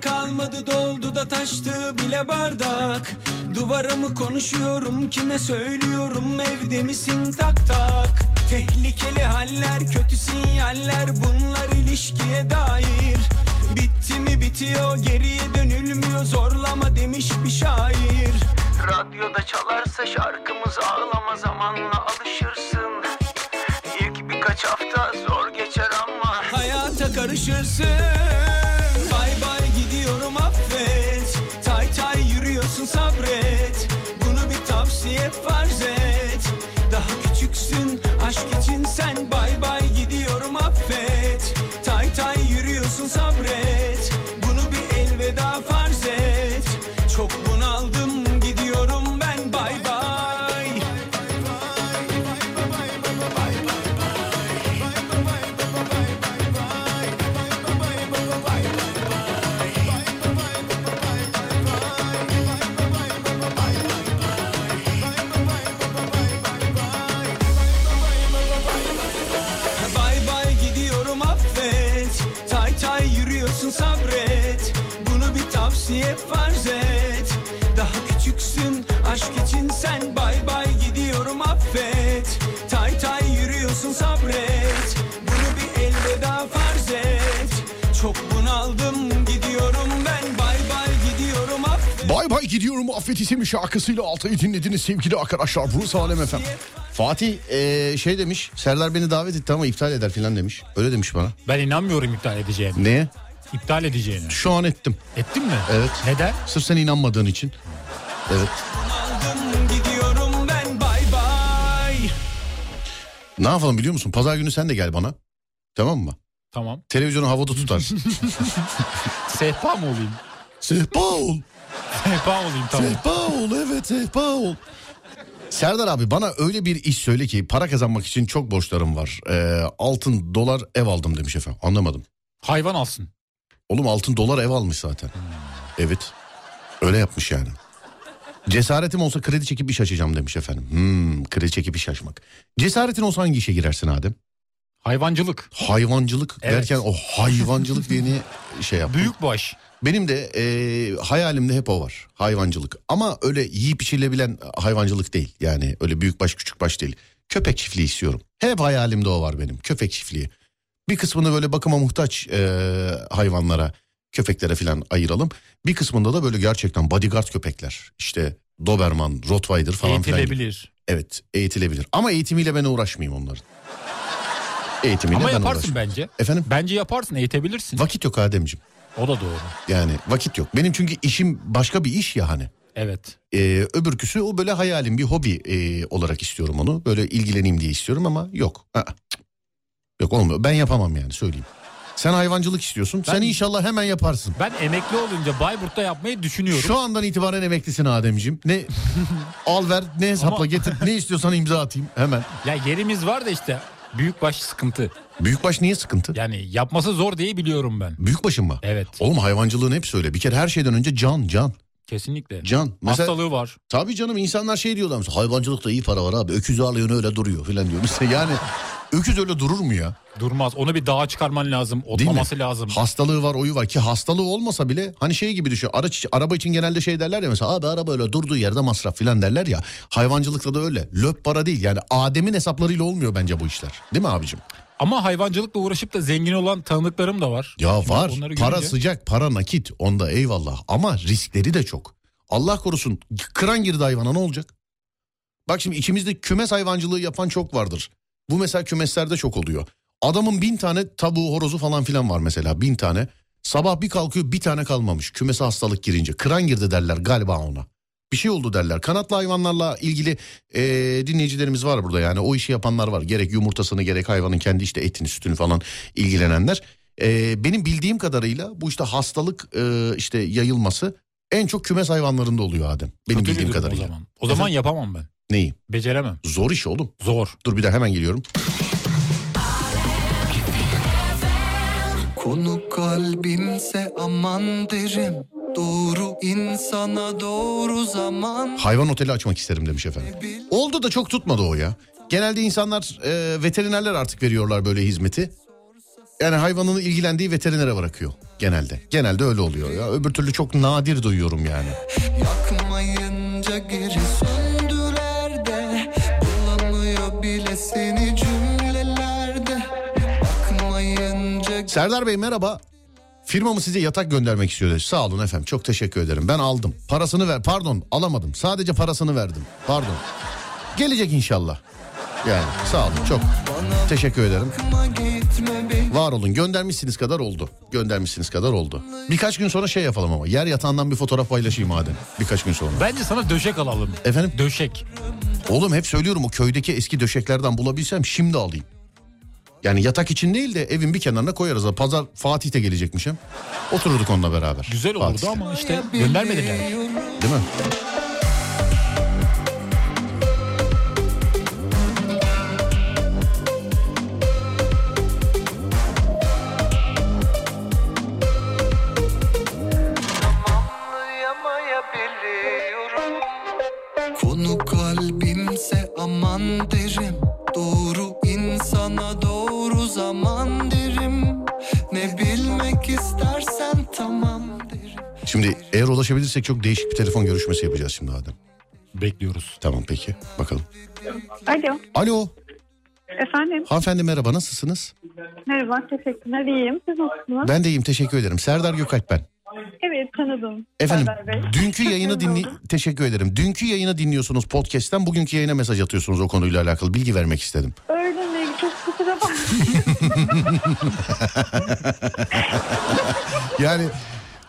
kalmadı doldu da taştı bile bardak. Duvarımı konuşuyorum kime söylüyorum evde misin tak tak? Tehlikeli haller kötü sinyaller bunlar ilişkiye dair. Bitti mi bitiyor geriye dönülmüyor zorlama demiş bir şair. Radyoda çalarsa şarkımız ağlama zamanla alışırsın. İlk birkaç hafta zor geçer ama Hayata karışırsın aşk için sen Bay bay şarkısıyla Altay'ı dinlediniz sevgili arkadaşlar. Burası Alem efem. Fatih eee, şey demiş Serdar beni davet etti ama iptal eder filan demiş. Öyle demiş bana. Ben inanmıyorum iptal edeceğine. Neye? İptal edeceğine. Şu an ettim. Ettin mi? Evet. Neden? Sırf sen inanmadığın için. Evet. Bunaldım gidiyorum ben bay bay Ne yapalım biliyor musun? Pazar günü sen de gel bana. Tamam mı? Tamam. Televizyonu havada tutarsın. Sehpa mı olayım? Sehpa ol. Sehpa olayım tamam. Sehpa ol evet sehpa ol. Serdar abi bana öyle bir iş söyle ki para kazanmak için çok borçlarım var. Ee, altın dolar ev aldım demiş efendim. Anlamadım. Hayvan alsın. Oğlum altın dolar ev almış zaten. Evet. Öyle yapmış yani. Cesaretim olsa kredi çekip iş açacağım demiş efendim. Hmm, kredi çekip iş açmak. Cesaretin olsa hangi işe girersin Adem? Hayvancılık. Hayvancılık Evet. derken o hayvancılık diyeni şey yaptım. Büyük baş. Benim de e, hayalimde hep o var. Hayvancılık. Ama öyle yiyip içilebilen hayvancılık değil. Yani öyle büyük baş küçük baş değil. Köpek çiftliği istiyorum. Hep hayalimde o var benim. Köpek çiftliği. Bir kısmını böyle bakıma muhtaç e, hayvanlara, köpeklere falan ayıralım. Bir kısmında da böyle gerçekten bodyguard köpekler. İşte Doberman, Rottweiler falan filan. Eğitilebilir. Evet eğitilebilir. Ama eğitimiyle ben uğraşmayayım onların. Eğitimiyle Ama ben yaparsın uğraşmayayım. bence. Efendim? Bence yaparsın eğitebilirsin. Vakit yok Ademciğim. O da doğru. Yani vakit yok. Benim çünkü işim başka bir iş ya hani. Evet. Ee, öbürküsü o böyle hayalim bir hobi e, olarak istiyorum onu. Böyle ilgileneyim diye istiyorum ama yok. Cık. yok olmuyor. Ben yapamam yani söyleyeyim. Sen hayvancılık istiyorsun. Sen Ben- inşallah hemen yaparsın. Ben emekli olunca Bayburt'ta yapmayı düşünüyorum. Şu andan itibaren emeklisin Ademciğim. Ne al ver ne hesapla Ama- getir ne istiyorsan imza atayım hemen. Ya yerimiz var da işte büyük baş sıkıntı. Büyükbaş niye sıkıntı? Yani yapması zor diye biliyorum ben. Büyükbaşın mı? Evet. Oğlum hayvancılığın hepsi öyle. Bir kere her şeyden önce can can. Kesinlikle. Can. Mesela, Hastalığı var. Tabii canım insanlar şey diyorlar mesela hayvancılıkta iyi para var abi. Öküzü alıyorsun öyle duruyor falan diyor. Mesela yani öküz öyle durur mu ya? Durmaz. Onu bir dağa çıkarman lazım. Otlaması lazım. Hastalığı var oyu var ki hastalığı olmasa bile hani şey gibi düşün. Araç, araba için genelde şey derler ya mesela abi araba öyle durduğu yerde masraf falan derler ya. Hayvancılıkta da öyle. Löp para değil yani Adem'in hesaplarıyla olmuyor bence bu işler. Değil mi abicim? Ama hayvancılıkla uğraşıp da zengin olan tanıdıklarım da var. Ya Şimdi var onları para görünce- sıcak para nakit onda eyvallah ama riskleri de çok. Allah korusun kıran girdi hayvana ne olacak? Bak şimdi içimizde kümes hayvancılığı yapan çok vardır. Bu mesela kümeslerde çok oluyor. Adamın bin tane tavuğu horozu falan filan var mesela bin tane. Sabah bir kalkıyor bir tane kalmamış kümese hastalık girince. Kıran girdi derler galiba ona. Bir şey oldu derler. Kanatlı hayvanlarla ilgili eee, dinleyicilerimiz var burada yani o işi yapanlar var. Gerek yumurtasını gerek hayvanın kendi işte etini sütünü falan ilgilenenler. Eee, benim bildiğim kadarıyla bu işte hastalık eee, işte yayılması en çok kümes hayvanlarında oluyor Adem. Benim Kötü bildiğim kadarıyla. O zaman, o zaman Efendim? yapamam ben. Neyi? Beceremem. Zor iş oğlum. Zor. Dur bir daha hemen geliyorum. Konu kalbimse aman derim Doğru insana doğru zaman Hayvan oteli açmak isterim demiş efendim. Oldu da çok tutmadı o ya. Genelde insanlar e, veterinerler artık veriyorlar böyle hizmeti. Yani hayvanın ilgilendiği veterinere bırakıyor genelde. Genelde öyle oluyor ya. Öbür türlü çok nadir duyuyorum yani. Yakmayınca geri söndüler Serdar Bey merhaba. Firmamı size yatak göndermek istiyor. Sağ olun efendim. Çok teşekkür ederim. Ben aldım. Parasını ver. Pardon alamadım. Sadece parasını verdim. Pardon. Gelecek inşallah. Yani sağ olun çok. Teşekkür ederim. Var olun göndermişsiniz kadar oldu. Göndermişsiniz kadar oldu. Birkaç gün sonra şey yapalım ama yer yatağından bir fotoğraf paylaşayım madem. Birkaç gün sonra. Bence sana döşek alalım. Efendim? Döşek. Oğlum hep söylüyorum o köydeki eski döşeklerden bulabilsem şimdi alayım. Yani yatak için değil de evin bir kenarına koyarız. Pazar Fatih'te gelecekmişim. Otururduk onunla beraber. Güzel olurdu Fatih'te. ama işte göndermediler. Değil mi? Ulaşabilirsek çok değişik bir telefon görüşmesi yapacağız şimdi Adem. Bekliyoruz. Tamam peki bakalım. Alo, Alo efendim. hanımefendi merhaba nasılsınız? Merhaba, teşekkürler. İyiyim. Siz nasılsınız? Ben de iyiyim teşekkür ederim. Serdar Gökalp ben. Evet, tanıdım. Efendim Serdar Bey. dünkü yayını dinli teşekkür ederim. Dünkü yayını dinliyorsunuz podcast'ten bugünkü yayına mesaj atıyorsunuz o konuyla alakalı bilgi vermek istedim. Öyle mi? Çok kusura bakmayın. Yani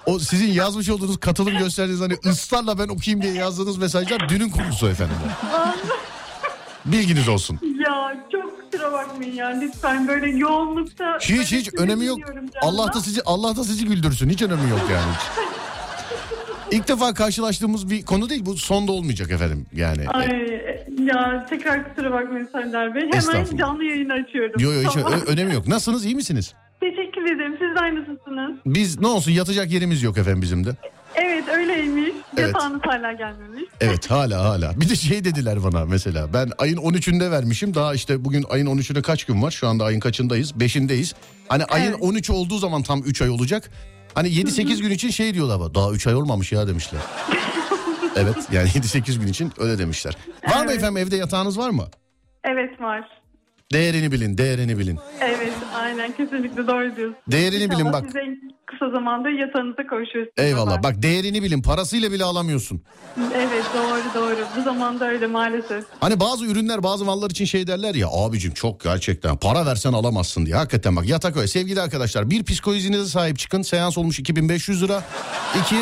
o sizin yazmış olduğunuz katılım gösterdiğiniz hani ısrarla ben okuyayım diye yazdığınız mesajlar dünün konusu efendim. Bilginiz olsun. ya çok kusura bakmayın ya. Lütfen böyle yoğunlukta... Hiç hiç önemi yok. Allah da sizi Allah da sizi güldürsün. Hiç önemi yok yani. Hiç. İlk defa karşılaştığımız bir konu değil. Bu sonda olmayacak efendim. Yani. Ay ya tekrar kusura bakmayın Serdar Bey. Hemen canlı yayını açıyorum. Yo yo hiç Tamam. ö- önemi yok. Nasılsınız? iyi misiniz? Teşekkür ederim. Siz de aynısısınız. Biz ne olsun yatacak yerimiz yok efendim bizim de. Evet öyleymiş. Evet. Yatağınız hala gelmemiş. Evet hala hala. Bir de şey dediler bana mesela. Ben ayın 13'ünde vermişim. Daha işte bugün ayın 13'üne kaç gün var? Şu anda ayın kaçındayız? 5'indeyiz. Hani ayın Evet. 13'ü olduğu zaman tam 3 ay olacak. Hani 7-8 gün için şey diyorlar daha 3 ay olmamış ya demişler. evet yani 7-8 gün için öyle demişler. Var mı Evet. efendim evde yatağınız var mı? Evet var. Değerini bilin, değerini bilin. Evet aynen kesinlikle doğru diyorsun. Değerini bilin İnşallah bak. Siz en kısa zamanda yatağınıza kavuşuyorsunuz. Eyvallah. Bak değerini bilin. Parasıyla bile alamıyorsun. Evet doğru doğru. Bu zamanda öyle maalesef. Hani bazı ürünler bazı mallar için şey derler ya abicim çok gerçekten para versen alamazsın diye. Hakikaten bak yatak öyle. Sevgili arkadaşlar bir psikolojinize sahip çıkın. Seans olmuş 2500 lira. İki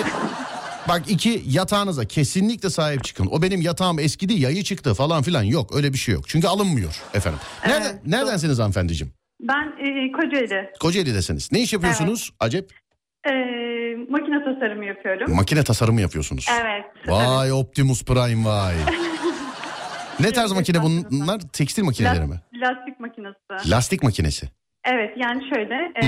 bak iki yatağınıza kesinlikle sahip çıkın. O benim yatağım eskidi yayı çıktı falan filan yok öyle bir şey yok. Çünkü alınmıyor efendim. Nereden, Evet, neredensiniz hanımefendiciğim? Ben e, Kocaeli Kocaeli'desiniz. Ne iş yapıyorsunuz Acep? e, makine tasarımı yapıyorum. Makine tasarımı yapıyorsunuz. Evet. Vay Optimus Prime vay. ne tarz Evet, makine bunlar? Tekstil makineleri mi? Lastik makinesi. Lastik makinesi. Evet yani şöyle e,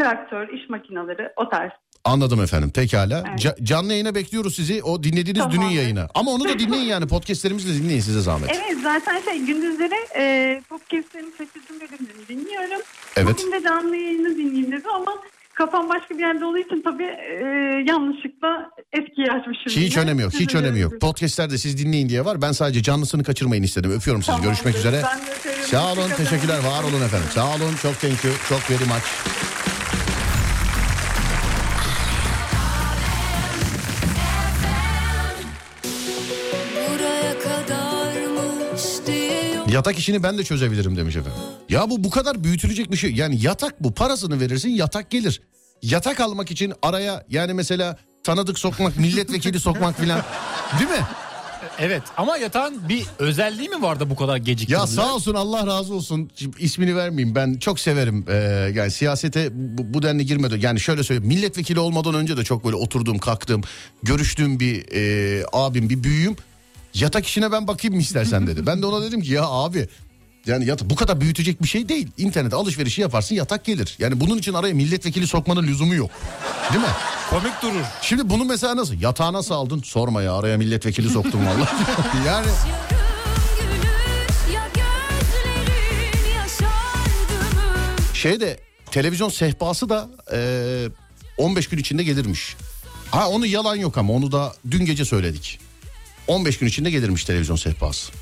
traktör, iş makineleri o tarz. Anladım efendim pekala. Evet. Ca- canlı yayına bekliyoruz sizi o dinlediğiniz Tamam. dünün yayını. Ama onu da dinleyin yani podcastlerimizi de dinleyin size zahmet. Evet zaten şey gündüzleri e, podcastlerin seçildiğim bölümlerini dinliyorum. Evet. Bugün de canlı yayını dinleyeyim dedim ama kafam başka bir yerde olduğu için tabii e, yanlışlıkla eskiyi açmışım. Hiç yine. önemi yok. Hiç Özür önemi yok. Podcast'lerde siz dinleyin diye var. Ben sadece canlısını kaçırmayın istedim. Öpüyorum sizi. Tamamdır. Görüşmek üzere. Sağ olun. Teşekkürler. Var olun efendim. Sağ olun. Çok thank you. Çok very much. Yatak işini ben de çözebilirim demiş efendim. Ya bu bu kadar büyütülecek bir şey. Yani yatak bu. Parasını verirsin yatak gelir. Yatak almak için araya yani mesela tanıdık sokmak, milletvekili sokmak filan. Değil mi? Evet ama yatağın bir özelliği mi vardı bu kadar geciktirdiler? Ya sağ olsun Allah razı olsun. Şimdi ismini vermeyeyim ben çok severim. Ee, yani siyasete bu, bu denli girmedi. Yani şöyle söyleyeyim milletvekili olmadan önce de çok böyle oturduğum kalktığım görüştüğüm bir e, abim bir büyüğüm. Yatak işine ben bakayım mı istersen dedi. Ben de ona dedim ki ya abi yani yat bu kadar büyütecek bir şey değil. İnternet alışverişi yaparsın yatak gelir. Yani bunun için araya milletvekili sokmanın lüzumu yok. Değil mi? Komik durur. Şimdi bunu mesela nasıl? Yatağı nasıl aldın? Sorma ya araya milletvekili soktum vallahi. yani mı? Şeyde televizyon sehpası da e, 15 gün içinde gelirmiş. Ha onu yalan yok ama onu da dün gece söyledik. 15 gün içinde gelirmiş televizyon sehpası.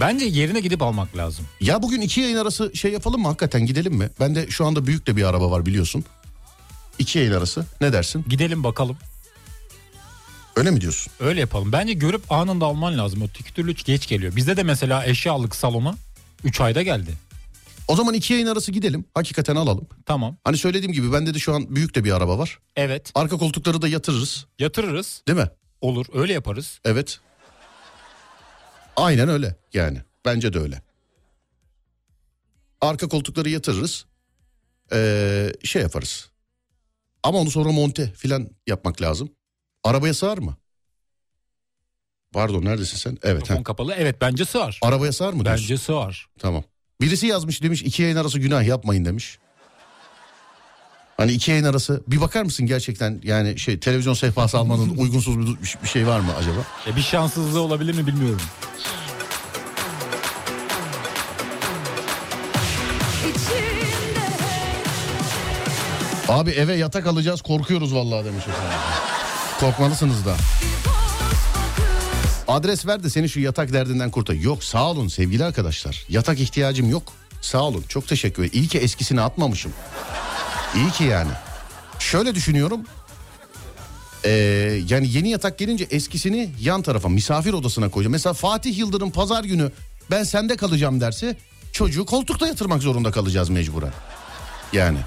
Bence yerine gidip almak lazım. Ya bugün iki yayın arası şey yapalım mı hakikaten gidelim mi? Bende şu anda büyük de bir araba var biliyorsun. İki yayın arası ne dersin? Gidelim bakalım. Öyle mi diyorsun? Öyle yapalım. Bence görüp anında alman lazım. O tiki türlü geç geliyor. Bizde de mesela eşya aldık salona. 3 ayda geldi. O zaman iki yayın arası gidelim hakikaten alalım. Tamam. Hani söylediğim gibi bende de şu an büyük de bir araba var. Evet. Arka koltukları da yatırırız Yatırırız. değil mi? Olur. Öyle yaparız. Evet. Aynen öyle yani. Bence de öyle. Arka koltukları yatırırız. Ee, şey yaparız. Ama onu sonra monte filan yapmak lazım. Arabaya sığar mı? Pardon neredesin sen? Evet. Mikrofon kapalı. Evet bence sığar. Arabaya sığar mı diyorsun? Bence sığar. Tamam. Birisi yazmış demiş iki yayın arası günah yapmayın demiş. Hani iki yayın arası bir bakar mısın gerçekten yani şey televizyon sehpası almanın uygunsuz bir, bir şey var mı acaba? E bir şanssızlığı olabilir mi bilmiyorum. Abi eve yatak alacağız korkuyoruz vallahi demiş efendim. Korkmalısınız da. Adres ver de seni şu yatak derdinden kurtar. Yok sağ olun sevgili arkadaşlar. Yatak ihtiyacım yok. Sağ olun çok teşekkür ederim. İyi ki eskisini atmamışım. İyi ki yani. Şöyle düşünüyorum. Ee, yani yeni yatak gelince eskisini yan tarafa misafir odasına koyacağım. Mesela Fatih Yıldırım pazar günü ben sende kalacağım derse çocuğu koltukta yatırmak zorunda kalacağız mecburen. Yani.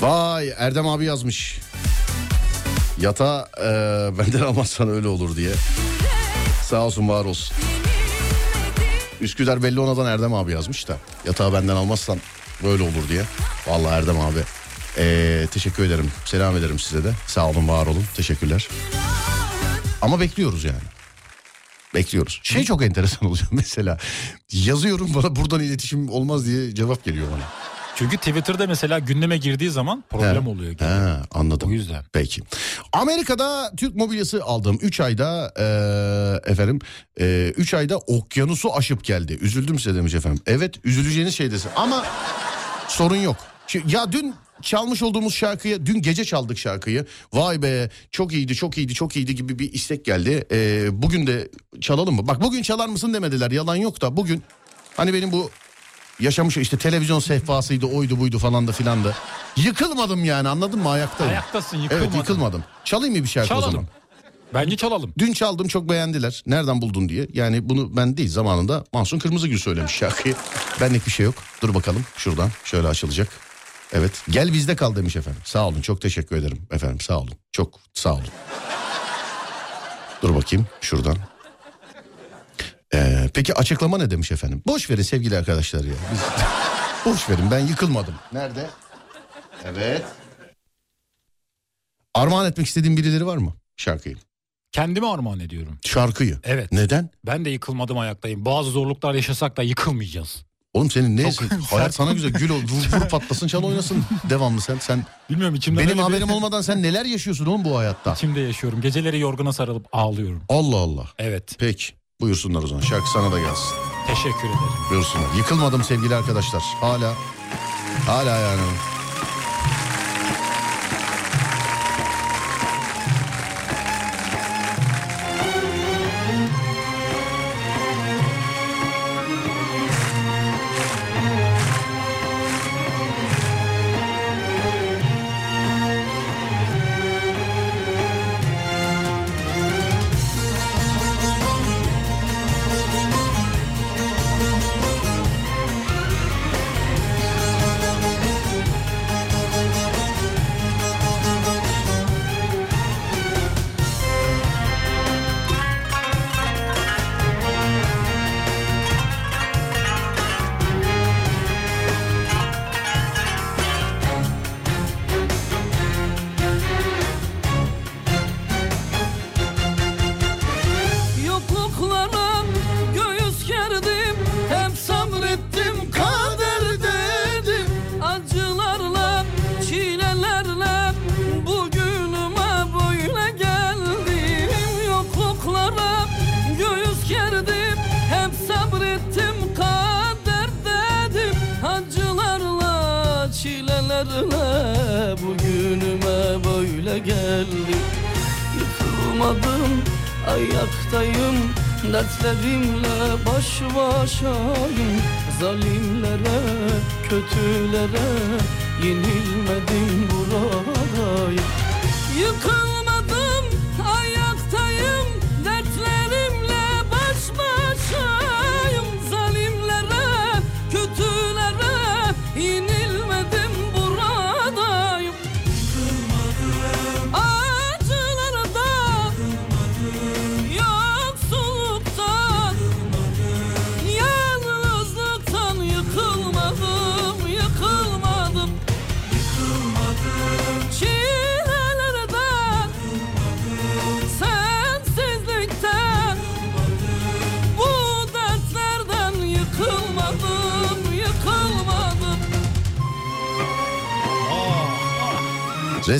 Vay Erdem abi yazmış. Yata e, benden almazsan öyle olur diye. Sağ olsun var olsun. Üsküdar Bellona'dan Erdem abi yazmış da. Yatağı benden almazsan böyle olur diye. Vallahi Erdem abi. e, teşekkür ederim. Selam ederim size de. Sağ olun var olun. Teşekkürler. Ama bekliyoruz yani. Bekliyoruz. Şey çok enteresan olacak mesela. Yazıyorum bana buradan iletişim olmaz diye cevap geliyor bana. Çünkü Twitter'da mesela gündeme girdiği zaman problem He. oluyor. He, anladım. O yüzden. Peki. Amerika'da Türk mobilyası aldım. 3 ayda eee, efendim 3 ayda okyanusu aşıp geldi. Üzüldüm size demiş efendim. Evet üzüleceğiniz şeydesin ama sorun yok. Şimdi, ya dün çalmış olduğumuz şarkıyı dün gece çaldık şarkıyı. Vay be çok iyiydi çok iyiydi çok iyiydi gibi bir istek geldi. Eee, bugün de çalalım mı? Bak bugün çalar mısın demediler yalan yok da bugün hani benim bu yaşamış işte televizyon sehpasıydı oydu buydu falan da filan da. Yıkılmadım yani anladın mı ayaktayım. Ayaktasın yıkılmadın. Evet yıkılmadım. Çalayım mı bir şarkı o Çalalım. zaman? Bence çalalım. Dün çaldım çok beğendiler. Nereden buldun diye. Yani bunu ben değil zamanında Mahsun Kırmızıgül söylemiş şarkıyı. Benlik bir şey yok. Dur bakalım şuradan şöyle açılacak. Evet gel bizde kal demiş efendim. Sağ olun çok teşekkür ederim efendim sağ olun. Çok sağ olun. Dur bakayım şuradan. Ee, peki açıklama ne demiş efendim? Boş verin sevgili arkadaşlar ya. Biz... Boş verin ben yıkılmadım. Nerede? Evet. Armağan etmek istediğin birileri var mı şarkıyı? Kendime armağan ediyorum. Şarkıyı. Evet. Neden? Ben de yıkılmadım ayaktayım. Bazı zorluklar yaşasak da yıkılmayacağız. Oğlum senin ne? Çok Hayat sana güzel. Gül ol, vur, vur patlasın çal oynasın. Devamlı sen. sen Bilmiyorum içimde benim böyle bir- haberim olmadan sen neler yaşıyorsun oğlum bu hayatta? İçimde yaşıyorum. Geceleri yorgana sarılıp ağlıyorum. Allah Allah. Evet. Peki. Buyursunlar o zaman. Şarkı sana da gelsin. Teşekkür ederim. Buyursunlar. Yıkılmadım sevgili arkadaşlar. Hala. Hala yani.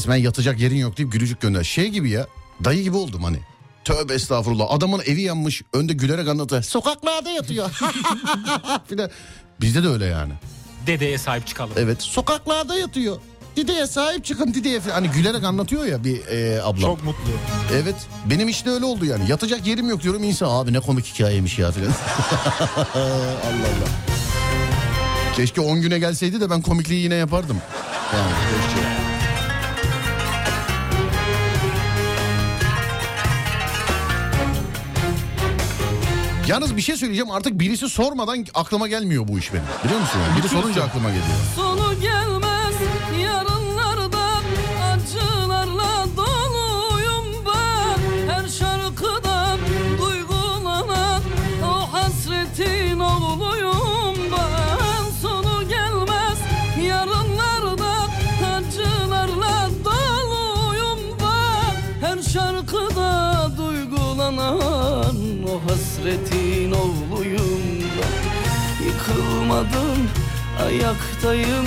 Resmen yatacak yerin yok deyip gülücük gönder. Şey gibi ya. Dayı gibi oldum hani. Tövbe estağfurullah. Adamın evi yanmış. Önde gülerek anlatıyor. Sokaklarda yatıyor. de bizde de öyle yani. Dedeye sahip çıkalım. Evet. Sokaklarda yatıyor. Dideye sahip çıkın Dideye falan. Hani gülerek anlatıyor ya bir e, ablam. Çok mutlu. Evet. Benim işte öyle oldu yani. Yatacak yerim yok diyorum insan. Abi ne komik hikayeymiş ya filan. Allah Allah. Keşke 10 güne gelseydi de ben komikliği yine yapardım. Yani keşke. Yalnız bir şey söyleyeceğim artık birisi sormadan aklıma gelmiyor bu iş benim. Biliyor musun? Biri sorunca aklıma geliyor. Sonu gelmez ayaktayım.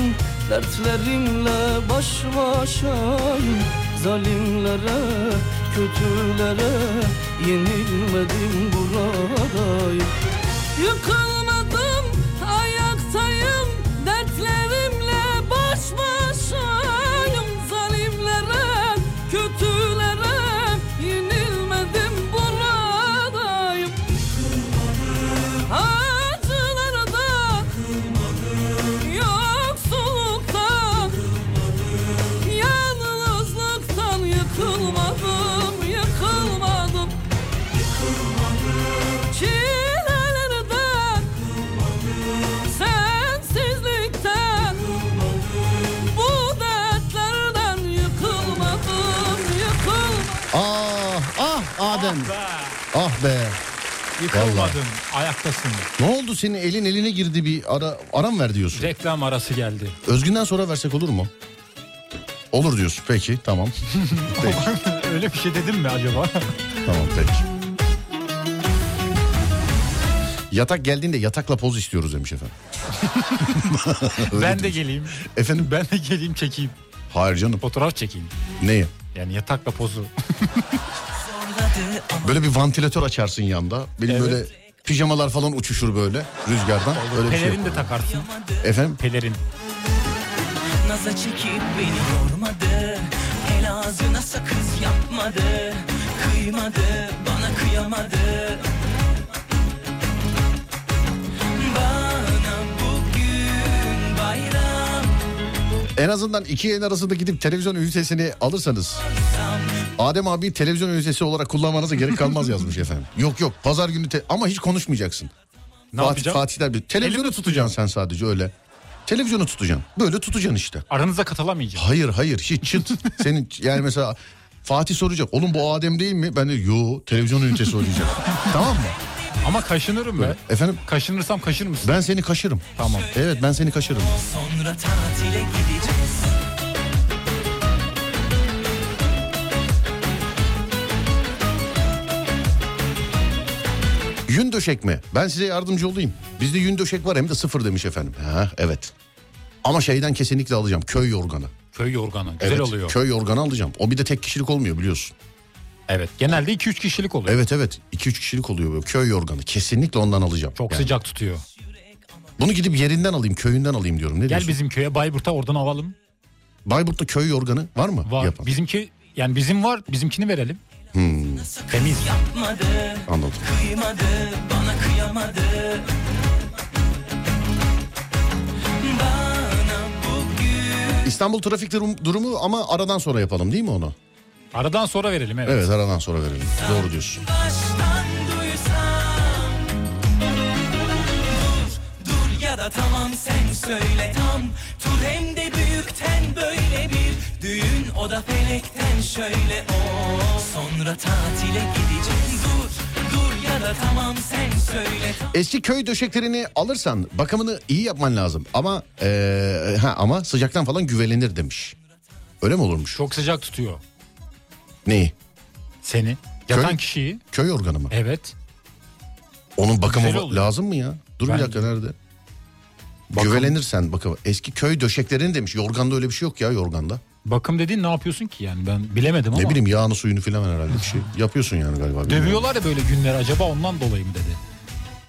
Dertlerimle baş başayım Zalimlere, kötülere Yenilmedim buradayım. Yıkılmadım ah Adem. Ah be. Yıkılmadın. Ayaktasın. Ne oldu senin elin eline girdi bir ara aram ver diyorsun. Reklam arası geldi. Özgün'den sonra versek olur mu? Olur diyorsun. Peki tamam. Peki. Öyle bir şey dedim mi acaba? tamam peki. Yatak geldiğinde yatakla poz istiyoruz demiş efendim. Ben de geleyim. Efendim? Ben de geleyim çekeyim. Hayır canım. Fotoğraf çekeyim. Neye? Yani yatakla pozu. Böyle bir vantilatör açarsın yanda. Benim Evet. böyle pijamalar falan uçuşur böyle rüzgardan. Öyle bir şey. Pelerin de takarsın. Efendim? Pelerin. Naza çekip beni yormadı El ağzına sakız yapmadı Kıymadı bana kıyamadı En azından iki yayın arasında gidip televizyon ünitesini alırsanız Adem abi televizyon ünitesi olarak kullanmanıza gerek kalmaz yazmış efendim. Yok yok pazar günü te- ama hiç konuşmayacaksın. Ne Fatih, yapacağım? Fatihler bir televizyonu Elimle tutacaksın sen sadece öyle. Televizyonu tutacaksın. Böyle tutacaksın işte. Aranıza katılamayacağım. Hayır hayır hiç çıt. Senin yani mesela Fatih soracak. Oğlum bu Adem değil mi? Ben de yo televizyon ünitesi o diyeceğim. tamam mı? Ama kaşınırım be. Efendim Kaşınırsam kaşır mısın? ben seni kaşırım. Tamam. Evet ben seni kaşırım. Sonra tatile gideceğiz Yün döşek mi? Ben size yardımcı olayım. Bizde yün döşek var hem de sıfır demiş efendim. Ha, evet. Ama şeyden kesinlikle alacağım. Köy yorganı. Köy yorganı. Güzel evet, oluyor. Köy yorganı alacağım. O bir de tek kişilik olmuyor biliyorsun. Evet. Genelde 2-3 kişilik oluyor. Evet evet. 2-3 kişilik oluyor böyle köy yorganı. Kesinlikle ondan alacağım. Çok Yani sıcak tutuyor. Bunu gidip yerinden alayım, köyünden alayım diyorum. Ne Gel diyorsun? bizim köye Bayburt'a oradan alalım. Bayburt'ta köy yorganı var mı? Var. Yapan. Bizimki yani bizim var. Bizimkini verelim. Hmm, Temiz. Yapmadı anladım. kıymadı bana kıyamadı İstanbul trafik durum- durumu ama aradan sonra yapalım değil mi onu? Aradan sonra verelim evet. Evet aradan sonra verelim. Doğru diyorsun. baştan duysam Dur, dur ya da tamam sen söyle tam Tur hem de büyükten böyle bir düğün O da felekten şöyle o Sonra tatile gideceğiz Dur, dur ya da tamam sen söyle tam Eski köy döşeklerini alırsan bakımını iyi yapman lazım. Ama eee, ha ama sıcaktan falan güvelenir demiş. Öyle mi olurmuş? Çok sıcak tutuyor Neyi? seni. Yatan Köy- kişiyi. Köy organı mı? Evet. Onun bakımı lazım mı ya? Dur bir Bence. dakika nerede? Bakım- Güvelenirsen bakım. Eski köy döşeklerini demiş. Yorganda öyle bir şey yok ya yorganda. Bakım dediğin ne yapıyorsun ki yani ben bilemedim ama. Ne bileyim yağını suyunu filan herhalde bir şey. Yapıyorsun yani galiba. Dövüyorlar ya böyle günler acaba ondan dolayı mı dedi.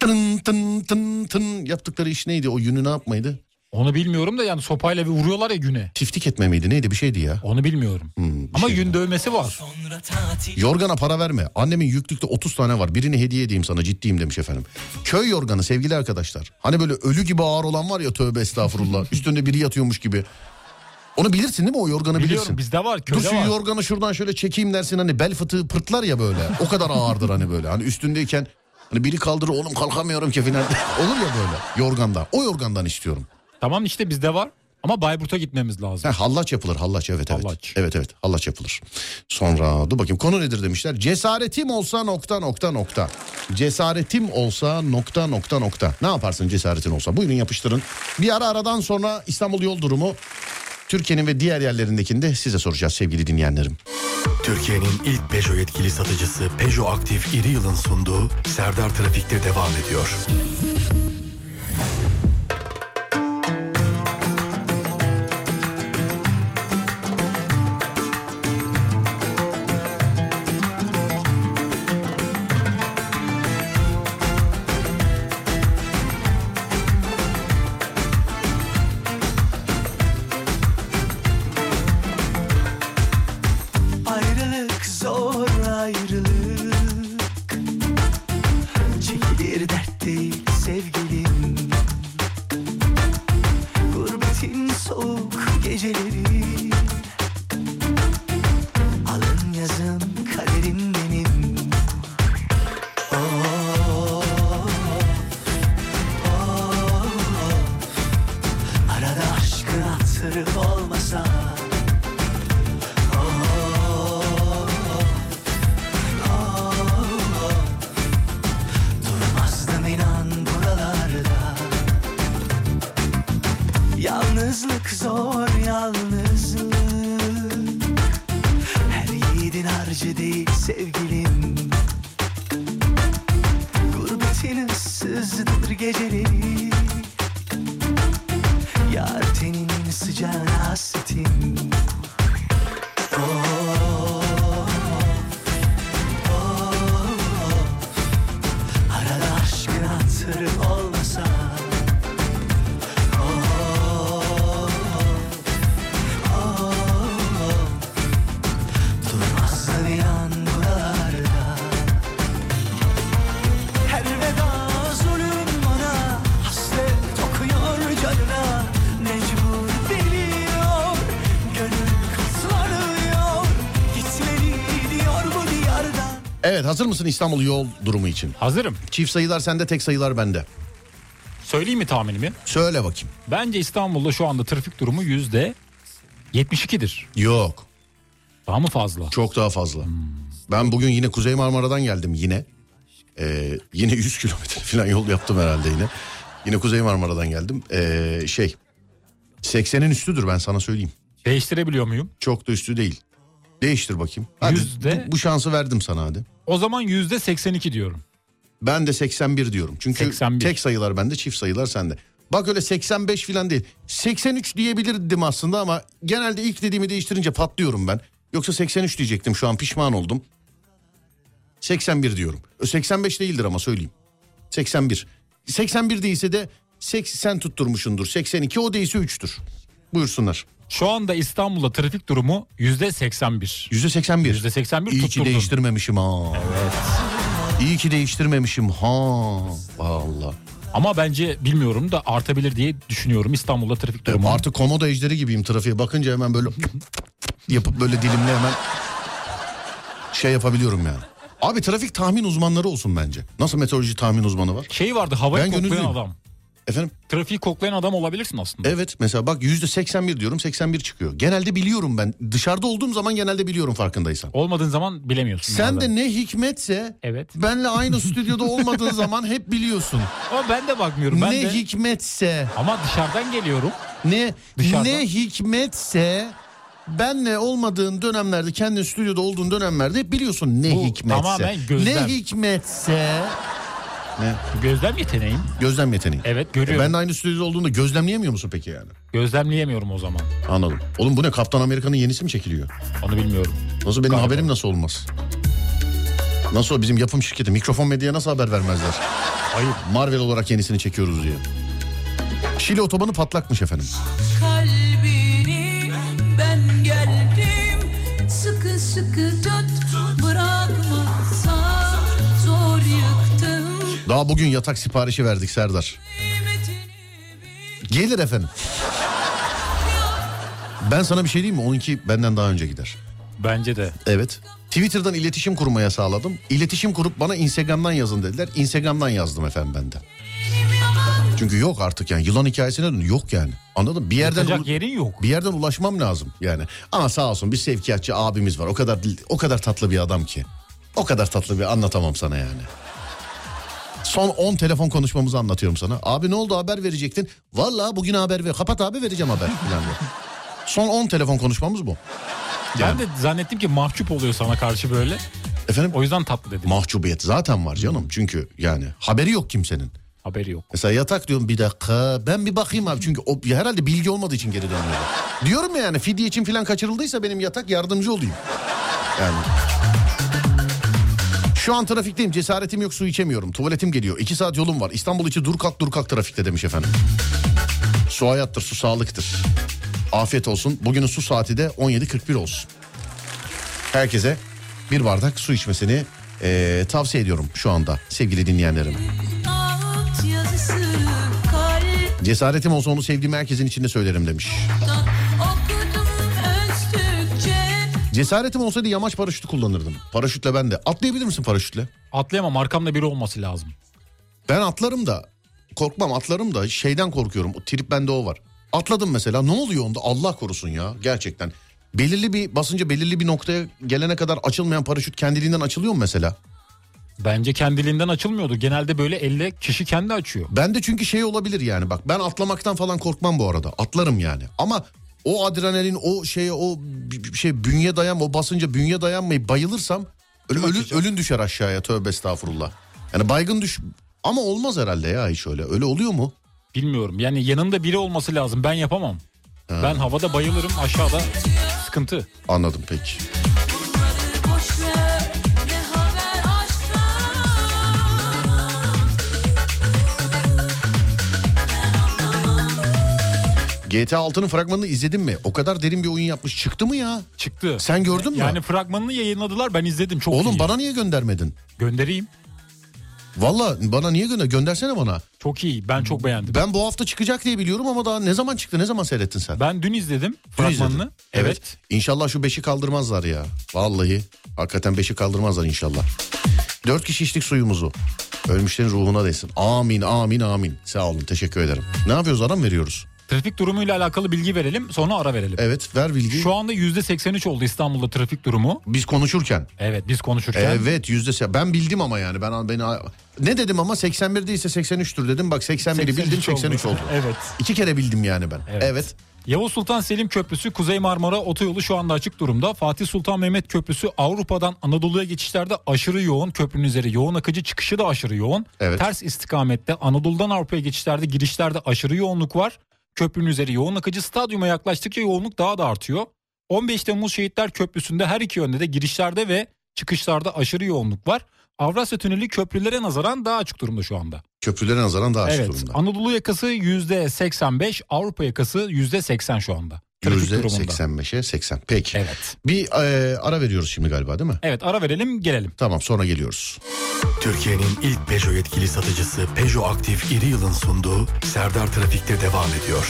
Tın tın tın tın yaptıkları iş neydi? O yünü ne yapmaydı? Onu bilmiyorum da yani sopayla bir vuruyorlar ya güne. Tiftik etme miydi? Neydi bir şeydi ya. Onu bilmiyorum. Hmm, Ama şeydi. gün dövmesi var. Sonra tatil Yorgana para verme. Annemin yüklükte 30 tane var. Birini hediye edeyim sana ciddiyim demiş efendim. Köy yorganı sevgili arkadaşlar. Hani böyle ölü gibi ağır olan var ya tövbe estağfurullah. Üstünde biri yatıyormuş gibi. Onu bilirsin değil mi o yorganı Biliyorum bilirsin. bizde var Dur köyde şu var. yorganı şuradan şöyle çekeyim dersin hani bel fıtığı pırtlar ya böyle. O kadar ağırdır hani böyle. Hani üstündeyken hani biri kaldırır oğlum kalkamıyorum ki falan. Olur ya böyle yorganda. O yorgandan istiyorum. Tamam işte bizde var. Ama Bayburt'a gitmemiz lazım. Ha, hallaç yapılır hallaç evet evet. Hallaç. Evet evet hallaç yapılır. Sonra dur bakayım konu nedir demişler. Cesaretim olsa nokta nokta nokta. Cesaretim olsa nokta nokta nokta. Ne yaparsın cesaretin olsa? Buyurun yapıştırın. Bir ara aradan sonra İstanbul yol durumu Türkiye'nin ve diğer yerlerindekini de size soracağız sevgili dinleyenlerim. Türkiye'nin ilk Peugeot yetkili satıcısı Peugeot Aktif İri Yıl'ın sunduğu Serdar Trafik'te devam ediyor. Hazır mısın İstanbul yol durumu için? Hazırım. Çift sayılar sende tek sayılar bende. Söyleyeyim mi tahminimi? Söyle bakayım. Bence İstanbul'da şu anda trafik durumu yüzde 72'dir. Yok Daha mı fazla? çok daha fazla. Ben bugün yine Kuzey Marmara'dan geldim yine. Ee, yine 100 kilometre falan yol yaptım herhalde yine. Yine Kuzey Marmara'dan geldim. Ee, şey 80'in üstüdür ben sana söyleyeyim. Değiştirebiliyor muyum? Çok da üstü değil. Değiştir bakayım. Hadi Yüzde- bu, bu şansı verdim sana hadi. O zaman yüzde 82 diyorum. Ben de 81 diyorum. Çünkü 81. tek sayılar bende, çift sayılar sende. Bak öyle 85 falan değil. 83 diyebilirdim aslında ama genelde ilk dediğimi değiştirince patlıyorum ben. Yoksa 83 diyecektim şu an pişman oldum. 81 diyorum. Ö, 85 değildir ama söyleyeyim. 81. 81 değilse de 80 tutturmuşundur. 82 o değilse 3'tür. Buyursunlar. Şu anda İstanbul'da trafik durumu yüzde 81. %81. Yüzde 81 İyi ki değiştirmemişim ha. Evet. İyi ki değiştirmemişim ha. Vallahi. Ama bence bilmiyorum da artabilir diye düşünüyorum İstanbul'da trafik Evet, durumu. artık komodo ejderi gibiyim trafiğe bakınca hemen böyle yapıp böyle dilimle hemen şey yapabiliyorum yani. Abi trafik tahmin uzmanları olsun bence. Nasıl meteoroloji tahmin uzmanı var? Şey vardı havayı Ben koklayan gönüllüyüm. adam. Efendim? Trafiği koklayan adam olabilirsin aslında. Evet mesela bak yüzde 81 diyorum 81 çıkıyor. Genelde biliyorum ben. Dışarıda olduğum zaman genelde biliyorum farkındaysan. Olmadığın zaman bilemiyorsun. Sen bazen. de ne hikmetse Evet. benle aynı stüdyoda olmadığın zaman hep biliyorsun. Ama ben de bakmıyorum. Ben ne de. hikmetse Ama dışarıdan geliyorum. ne Dışarıdan. ne hikmetse benle olmadığın dönemlerde kendi stüdyoda olduğun dönemlerde biliyorsun ne Bu hikmetse. tamamen gözlem. Ne hikmetse ne Gözlem yeteneğim. gözlem yeteneği. Evet E görüyorum. ben de aynı stüdyoda olduğunda gözlemleyemiyor musun peki yani? Gözlemleyemiyorum o zaman. Anladım. Oğlum bu ne Kaptan Amerika'nın yenisi mi çekiliyor? Onu bilmiyorum. Nasıl benim Galiba. haberim nasıl olmaz? Nasıl o bizim yapım şirketi mikrofon medyaya nasıl haber vermezler? Hayır. Marvel olarak yenisini çekiyoruz diye. Şili otobanı patlakmış efendim. kalbini ben geldim sıkı sıkı tut Daha bugün yatak siparişi verdik Serdar. Gelir efendim. Ben sana bir şey diyeyim mi? Onunki benden daha önce gider. Bence de. Evet. Twitter'dan iletişim kurmaya sağladım. İletişim kurup bana Instagram'dan yazın dediler. Instagram'dan yazdım efendim ben de. Çünkü yok artık yani yılan hikayesine dön. Yok yani. Anladın mı? Bir yerden Yatacak yerin yok. bir yerden ulaşmam lazım yani. Ama sağ olsun bir sevkiyatçı abimiz var. O kadar o kadar tatlı bir adam ki. O kadar tatlı bir anlatamam sana yani. Son 10 telefon konuşmamızı anlatıyorum sana. Abi ne oldu haber verecektin? Vallahi bugün haber ver. Kapat abi vereceğim haber diye. Son 10 telefon konuşmamız bu. Ben de zannettim ki mahcup oluyor sana karşı böyle. Efendim O yüzden tatlı dedim. mahcubiyet zaten var canım. Çünkü yani haberi yok kimsenin. Haberi yok. Mesela yatak diyorum bir dakika ben bir bakayım abi çünkü o, herhalde bilgi olmadığı için geri dönüyor. Diyorum ya yani fidye için falan kaçırıldıysa benim yatak yardımcı olayım. Yani. Şu an trafikteyim cesaretim yok su içemiyorum tuvaletim geliyor. iki saat yolum var İstanbul içi dur kalk dur kalk trafikte demiş efendim. Su hayattır su sağlıktır. Afiyet olsun bugünün su saati de 17.41 olsun. Herkese bir bardak su içmesini eee, tavsiye ediyorum şu anda sevgili dinleyenlerim. Cesaretim olsa onu sevdiğim herkesin içinde söylerim demiş. Cesaretim olsaydı yamaç paraşütü kullanırdım. Paraşütle ben de. Atlayabilir misin paraşütle? Atlayamam arkamda biri olması lazım. Ben atlarım da korkmam atlarım da şeyden korkuyorum. O trip bende o var. Atladım mesela ne oluyor onda Allah korusun ya gerçekten. Belirli bir basınca belirli bir noktaya gelene kadar açılmayan paraşüt kendiliğinden açılıyor mu mesela? Bence kendiliğinden açılmıyordur. Genelde böyle elle kişi kendi açıyor. Ben de çünkü şey olabilir yani bak ben atlamaktan falan korkmam bu arada. Atlarım yani. Ama o adrenalin o şeye o şey bünye dayan o basınca bünye dayanmayıp bayılırsam ölü, ölü- ölün düşer aşağıya tövbe estağfurullah. Yani baygın düş Ama olmaz herhalde ya hiç öyle. Öyle oluyor mu? Bilmiyorum yani yanımda biri olması lazım ben yapamam. Ben havada bayılırım aşağıda sıkıntı. Anladım peki. GTA 6'nın fragmanını izledin mi? O kadar derin bir oyun yapmış. Çıktı mı ya? Çıktı. Sen gördün mü? Yani fragmanını yayınladılar ben izledim çok Oğlum iyi. bana niye göndermedin? Göndereyim. Valla bana niye gönder? Göndersene bana. Çok iyi ben çok beğendim. Ben bu hafta çıkacak diye biliyorum ama daha ne zaman çıktı? Ne zaman seyrettin sen? Ben dün izledim Dün fragmanını. izledin. Evet. İnşallah şu beşi kaldırmazlar ya. Vallahi. Hakikaten beşi kaldırmazlar inşallah. Dört kişi içtik suyumuzu. Ölmüşlerin ruhuna değsin. Amin amin amin. Sağ olun teşekkür ederim. Ne yapıyoruz ara mı veriyoruz? Trafik durumuyla alakalı bilgi verelim sonra ara verelim. Evet ver bilgi. Şu anda %83 oldu İstanbul'da trafik durumu. Biz konuşurken. Evet biz konuşurken. Evet yüzde ben bildim ama yani ben beni ne dedim ama 81 değilse 83'tür dedim bak 81'i bildim 83 oldu. evet. İki kere bildim yani ben. Evet. evet. Yavuz Sultan Selim Köprüsü Kuzey Marmara Otoyolu şu anda açık durumda. Fatih Sultan Mehmet Köprüsü Avrupa'dan Anadolu'ya geçişlerde aşırı yoğun. Köprünün üzeri yoğun akıcı çıkışı da aşırı yoğun. Evet. Ters istikamette Anadolu'dan Avrupa'ya geçişlerde girişlerde aşırı yoğunluk var. Köprünün üzeri yoğun akıcı stadyuma yaklaştıkça yoğunluk daha da artıyor. 15 Temmuz Şehitler Köprüsü'nde her iki yönde de girişlerde ve çıkışlarda aşırı yoğunluk var. Avrasya Tüneli köprülere nazaran daha açık durumda şu anda. Köprülere nazaran daha açık evet. durumda. Anadolu yakası %85, Avrupa yakası %80 şu anda. Trafik Yüzde durumunda. 85'e 80. Peki. Evet. Bir e, ara veriyoruz şimdi galiba değil mi? Evet ara verelim gelelim. Tamam sonra geliyoruz. Türkiye'nin ilk Peugeot yetkili satıcısı Peugeot Aktif İri Yıl'ın sunduğu Serdar Trafik'te devam ediyor.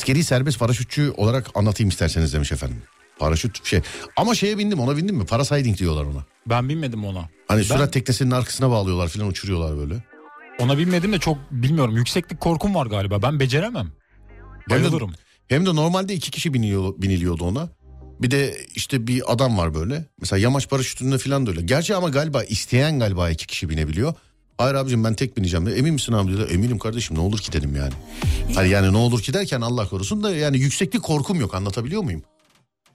Askeri serbest paraşütçü olarak anlatayım isterseniz demiş efendim. Paraşüt şey ama şeye bindim ona bindim mi? Parasiding diyorlar ona. Ben binmedim ona. Hani Ben sürat teknesinin arkasına bağlıyorlar filan uçuruyorlar böyle. ona binmedim de çok bilmiyorum. Yükseklik korkum var galiba. Ben beceremem. Hem de, Bayılırım. hem de normalde iki kişi biniliyor, biniliyordu ona. Bir de işte bir adam var böyle. Mesela yamaç paraşütünde filan da öyle. Gerçi ama galiba isteyen galiba iki kişi binebiliyor. Hayır abicim ben tek bineceğim. de. Emin misin abi diyor. Eminim kardeşim ne olur ki dedim yani. Hani yani ne olur ki derken Allah korusun da yani yükseklik korkum yok anlatabiliyor muyum?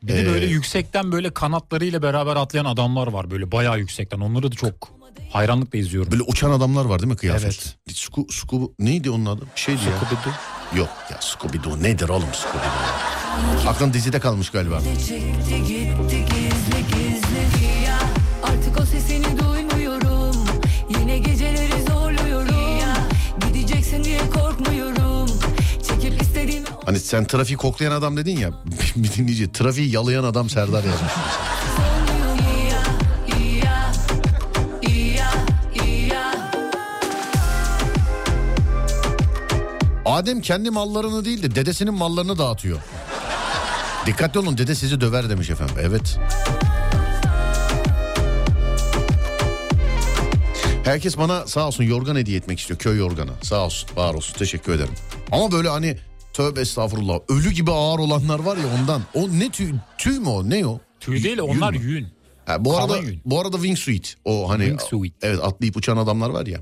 Bir de Ee, böyle yüksekten böyle kanatlarıyla beraber atlayan adamlar var böyle bayağı yüksekten. Onları da çok hayranlıkla izliyorum. Böyle uçan adamlar var değil mi kıyafet? Evet. Sku, sku, neydi onun adı? Bir şeydi ya. Scooby-Doo. Yok ya Scooby-Doo nedir oğlum Scooby-Doo? Aklın dizide kalmış galiba. Hani sen trafiği koklayan adam dedin ya. bir dinleyici trafiği yalayan adam Serdar yazmış. Adem kendi mallarını değil de dedesinin mallarını dağıtıyor. Dikkatli olun dede sizi döver demiş efendim. Evet. Herkes bana sağ olsun yorgan hediye etmek istiyor. Köy yorganı. Sağ olsun var olsun teşekkür ederim. Ama böyle hani tövbe estağfurullah ölü gibi ağır olanlar var ya ondan. O ne tüy, tüy mü o ne o? Tüy değil Yün onlar mü? yün. Ha, bu Kalın arada yün. bu arada wingsuit. O hani Wingsuit. evet atlayıp uçan adamlar var ya.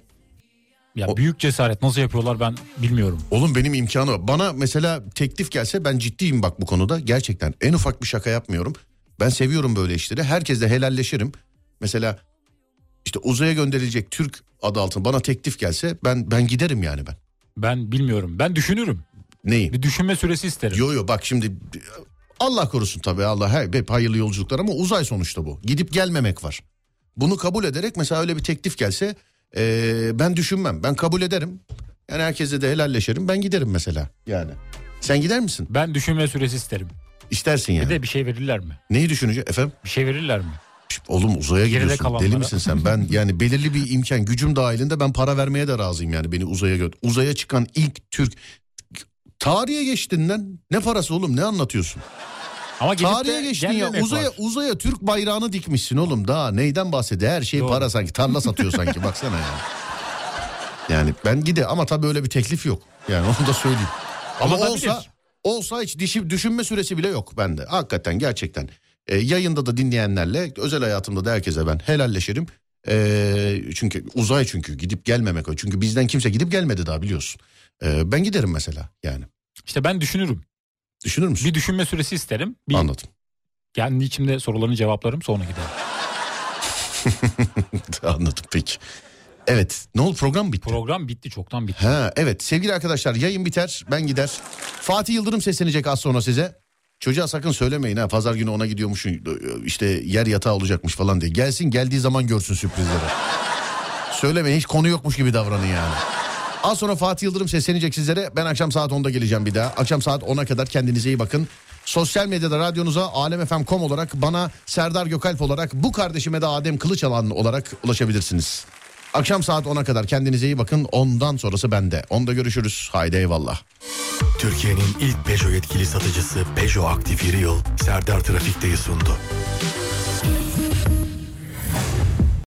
Ya O- büyük cesaret nasıl yapıyorlar ben bilmiyorum. Oğlum benim imkanı var. Bana mesela teklif gelse ben ciddiyim bak bu konuda. Gerçekten en ufak bir şaka yapmıyorum. Ben seviyorum böyle işleri. Herkesle helalleşirim. Mesela işte uzaya gönderilecek Türk adı altında bana teklif gelse ben ben giderim yani ben. Ben bilmiyorum. Ben düşünürüm. Neyi? Bir düşünme süresi isterim. Yo yo bak şimdi Allah korusun tabii Allah hep hayırlı yolculuklar ama uzay sonuçta bu. Gidip gelmemek var. Bunu kabul ederek mesela öyle bir teklif gelse eee, ben düşünmem. Ben kabul ederim. Yani herkese de helalleşerim. Ben giderim mesela yani. Sen gider misin? Ben düşünme süresi isterim. İstersin yani. Bir de bir şey verirler mi? Neyi düşünecek efendim? Bir şey verirler mi? Oğlum uzaya Geride gidiyorsun. kalanlara. Deli misin sen? Ben yani belirli bir imkan gücüm dahilinde ben para vermeye de razıyım yani beni uzaya gö Uzaya çıkan ilk Türk tarihe geçtin lan. Ne parası oğlum ne anlatıyorsun? Ama Tarihe geçtin ya uzaya var. uzaya Türk bayrağını dikmişsin oğlum daha neyden bahsediyor? Her şey Doğru. para sanki tarla satıyor sanki baksana yani. Yani ben gide ama tabii öyle bir teklif yok. Yani onu da söyleyeyim. Ama Olabilir. olsa olsa hiç dişi, düşünme süresi bile yok bende. Hakikaten gerçekten. Ee, yayında da dinleyenlerle özel hayatımda da herkese ben helalleşirim. Ee, çünkü uzay çünkü gidip gelmemek o. Çünkü bizden kimse gidip gelmedi daha biliyorsun. Ee, ben giderim mesela yani. İşte ben düşünürüm. Düşünür müsün? Bir düşünme süresi isterim. Bir Anladım. kendi içimde sorularını cevaplarım sonra giderim. Anladım peki. Evet ne oldu program bitti? Program bitti çoktan bitti. Ha evet sevgili arkadaşlar yayın biter ben gider. Fatih Yıldırım seslenecek az sonra size. Çocuğa sakın söylemeyin ha pazar günü ona gidiyormuş işte yer yatağı olacakmış falan diye. Gelsin geldiği zaman görsün sürprizleri. Söylemeyin hiç konu yokmuş gibi davranın yani. Az sonra Fatih Yıldırım seslenecek sizlere. Ben akşam saat 10'da geleceğim bir daha. Akşam saat 10'a kadar kendinize iyi bakın. Sosyal medyada radyonuza alemfm.com olarak bana Serdar Gökalp olarak bu kardeşime de Adem Kılıçalan olarak ulaşabilirsiniz. Akşam saat 10'a kadar kendinize iyi bakın. Ondan sonrası bende. Onda görüşürüz. Haydi eyvallah. Türkiye'nin ilk Peugeot yetkili satıcısı Peugeot Aktif Yıl Serdar Trafik'teyi sundu.